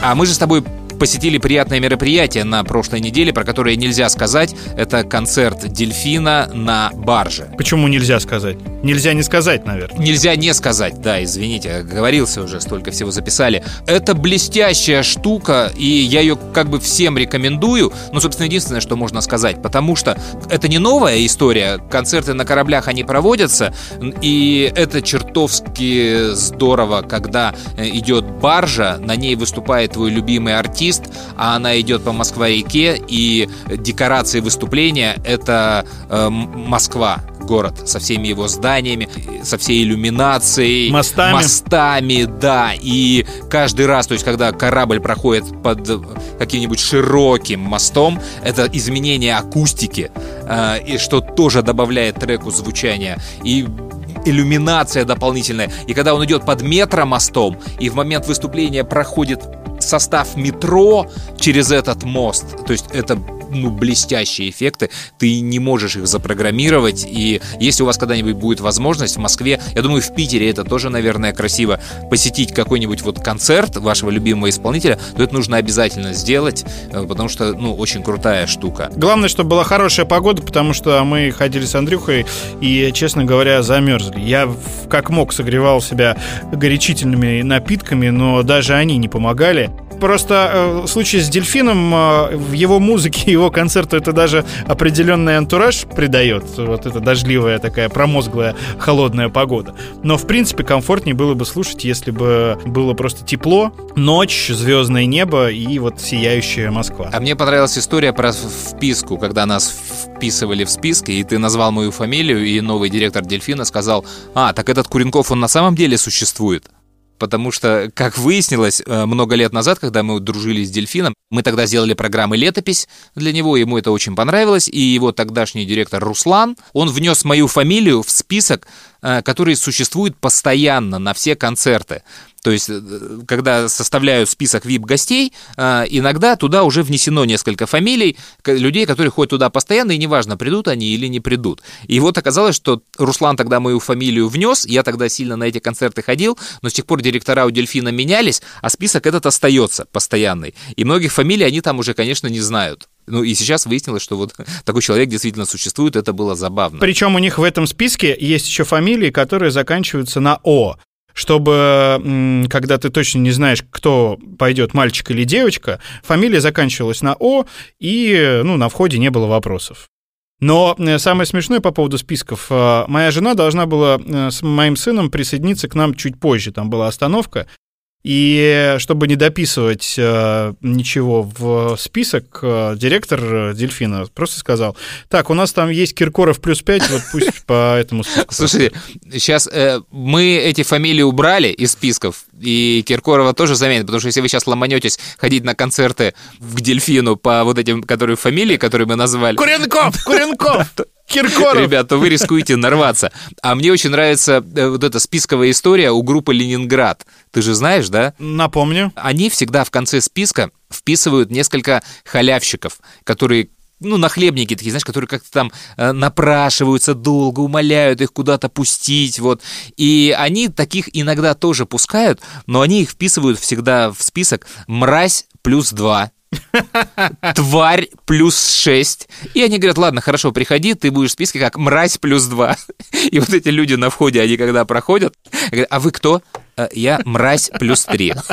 Speaker 2: А мы же с тобой посетили приятное мероприятие на прошлой неделе, про которое нельзя сказать. Это концерт «Дельфина» на барже.
Speaker 1: Почему нельзя сказать? Нельзя не сказать, наверное.
Speaker 2: Нельзя не сказать, да, извините, говорился уже, столько всего записали. Это блестящая штука, и я ее как бы всем рекомендую. Ну, собственно, единственное, что можно сказать, потому что это не новая история. Концерты на кораблях, они проводятся, и это чертовски здорово, когда э, идет баржа, на ней выступает твой любимый артист, а она идет по Москва-реке, и декорации выступления — это э, Москва, город, со всеми его зданиями, со всей иллюминацией,
Speaker 1: Мостами.
Speaker 2: мостами, да, и каждый раз, то есть когда корабль проходит под каким-нибудь широким мостом, это изменение акустики, э, и что тоже добавляет треку звучания, и иллюминация дополнительная. И когда он идет под метромостом, и в момент выступления проходит состав метро через этот мост, то есть это ну, блестящие эффекты, ты не можешь их запрограммировать, и если у вас когда-нибудь будет возможность в Москве, я думаю, в Питере это тоже, наверное, красиво, посетить какой-нибудь вот концерт вашего любимого исполнителя, то это нужно обязательно сделать, э, потому что, ну, очень крутая штука.
Speaker 1: Главное, чтобы была хорошая погода, потому что мы ходили с Андрюхой и, честно говоря, замерзли. Я как мог согревал себя горячительными напитками, но даже они не помогали. Просто э, в случае с дельфином э, в его музыке, [laughs] его концерту это даже определенный антураж придает. Вот эта дождливая такая промозглая холодная погода. Но в принципе комфортнее было бы слушать, если бы было просто тепло, ночь, звездное небо и вот сияющая Москва.
Speaker 2: А мне понравилась история про вписку, когда нас вписывали в списки, и ты назвал мою фамилию, и новый директор Дельфина сказал, а, так этот Куренков, он на самом деле существует. Потому что, как выяснилось, э, много лет назад, когда мы дружили с Дельфином, мы тогда сделали программы «Летопись» для него, ему это очень понравилось, и его тогдашний директор Руслан, он внес мою фамилию в список, э, который существует постоянно на все концерты. То есть, э, когда составляют список VIP-гостей, э, иногда туда уже внесено несколько фамилий людей, которые ходят туда постоянно, и неважно, придут они или не придут. И вот оказалось, что Руслан тогда мою фамилию внес, я тогда сильно на эти концерты ходил, но с тех пор директора у Дельфина менялись, а список этот остается постоянный. И многих фамилий они там уже, конечно, не знают. Ну и сейчас выяснилось, что вот [laughs] такой человек действительно существует, это было забавно.
Speaker 1: Причем у них в этом списке есть еще фамилии, которые заканчиваются на О. Чтобы, когда ты точно не знаешь, кто пойдет, мальчик или девочка, фамилия заканчивалась на О, и ну, на входе не было вопросов. Но э, самое смешное по поводу списков. э, Моя жена должна была э, с моим сыном присоединиться к нам чуть позже. Там была остановка. И чтобы не дописывать э, ничего в список, э, директор э, Дельфина просто сказал, так, у нас там есть Киркоров плюс 5, вот пусть [laughs] по этому списку.
Speaker 2: Слушайте, сейчас э, мы эти фамилии убрали из списков, и Киркорова тоже заменит, потому что если вы сейчас ломанетесь ходить на концерты к Дельфину по вот этим, которые фамилии, которые мы назвали,
Speaker 1: Куренков! Куренков! [laughs] Киркоров!
Speaker 2: Ребят, то вы рискуете нарваться. А мне очень нравится э, вот эта списковая история у группы «Ленинград». Ты же знаешь, да?
Speaker 1: Напомню.
Speaker 2: Они всегда в конце списка вписывают несколько халявщиков, которые ну, нахлебники такие, знаешь, которые как-то там э, напрашиваются долго, умоляют их куда-то пустить, вот. И они таких иногда тоже пускают, но они их вписывают всегда в список «мразь плюс два», тварь плюс 6. И они говорят, ладно, хорошо, приходи, ты будешь в списке как мразь плюс 2. [laughs] И вот эти люди на входе, они когда проходят, говорят, а вы кто? «Э, Я мразь плюс 3. [laughs]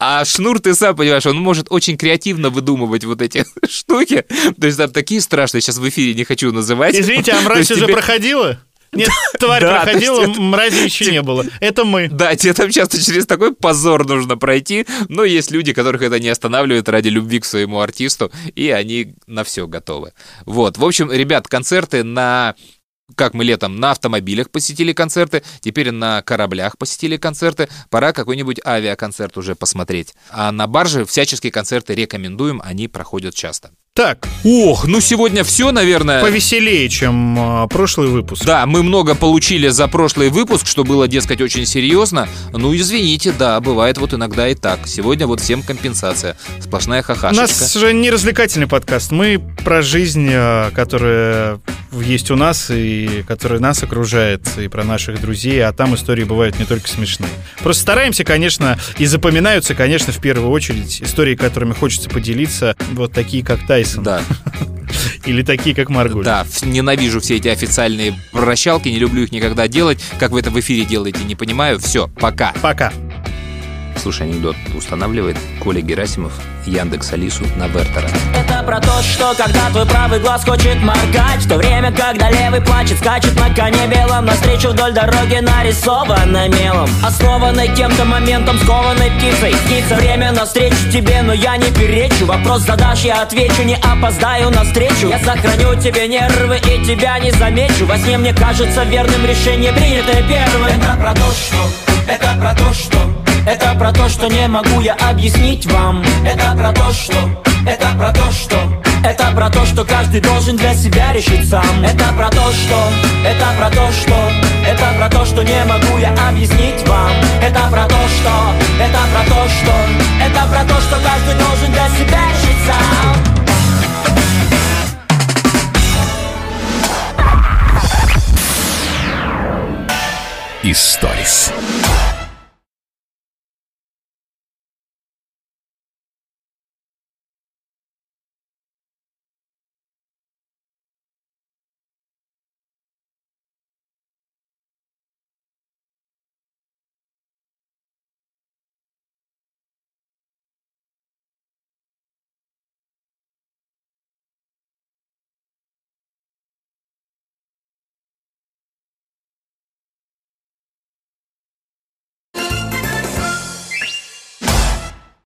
Speaker 2: А Шнур, ты сам понимаешь, он может очень креативно выдумывать вот эти [laughs] штуки. То есть там такие страшные, сейчас в эфире не хочу называть.
Speaker 1: Извините, а мразь уже
Speaker 2: тебе-
Speaker 1: проходила? Нет, тварь
Speaker 2: Да,
Speaker 1: проходила,
Speaker 2: есть
Speaker 1: мрази еще не было. Это мы.
Speaker 2: Да, тебе там часто через такой позор нужно пройти, но есть люди, которых это не останавливает ради любви к своему артисту, и они на все готовы. Вот, в общем, ребят, концерты на как мы летом на автомобилях посетили концерты, теперь на кораблях посетили концерты, пора какой-нибудь авиаконцерт уже посмотреть. А на барже всяческие концерты рекомендуем, они проходят часто.
Speaker 1: Так,
Speaker 2: Ох, ну сегодня все, наверное.
Speaker 1: повеселее, чем а, прошлый выпуск.
Speaker 2: Да, мы много получили за прошлый выпуск, что было, дескать, очень серьезно. Ну, извините, да, бывает вот иногда и так. Сегодня вот всем компенсация. Сплошная
Speaker 1: У
Speaker 2: хахашечка.
Speaker 1: нас же не развлекательный подкаст. Мы про жизнь, а, которая есть у нас и которая нас окружает, и про наших друзей, а там истории бывают не только смешные. Просто стараемся, конечно, и запоминаются, конечно, в первую очередь истории, которыми хочется поделиться, вот такие, как Тайсон.
Speaker 2: Да.
Speaker 1: Или такие, как Маргуль.
Speaker 2: Да, ненавижу все эти официальные прощалки, не люблю их никогда делать. Как вы это в эфире делаете, не понимаю. Все, пока.
Speaker 1: Пока.
Speaker 2: Слушай, анекдот устанавливает Коля Герасимов Яндекс Алису на Вертера.
Speaker 17: Это про то, что когда твой правый глаз хочет моргать В то время, когда левый плачет, скачет на коне белом Навстречу вдоль дороги нарисовано мелом Основанной кем-то моментом, скованной птицей. Снится время навстречу тебе, но я не перечу. Вопрос задашь, я отвечу, не опоздаю на встречу. Я сохраню тебе нервы и тебя не замечу. Во сне мне кажется верным решение принятое первым. Это про то, что, это про то, что это про то, что не могу я объяснить вам Это про то, что, это про то, что Это про то, что каждый должен для себя решить сам Это про то, что, это про то, что Это про то, что не могу я объяснить вам Это про то, что, это про то, что Это про то, что каждый должен для себя решить сам
Speaker 7: Историс.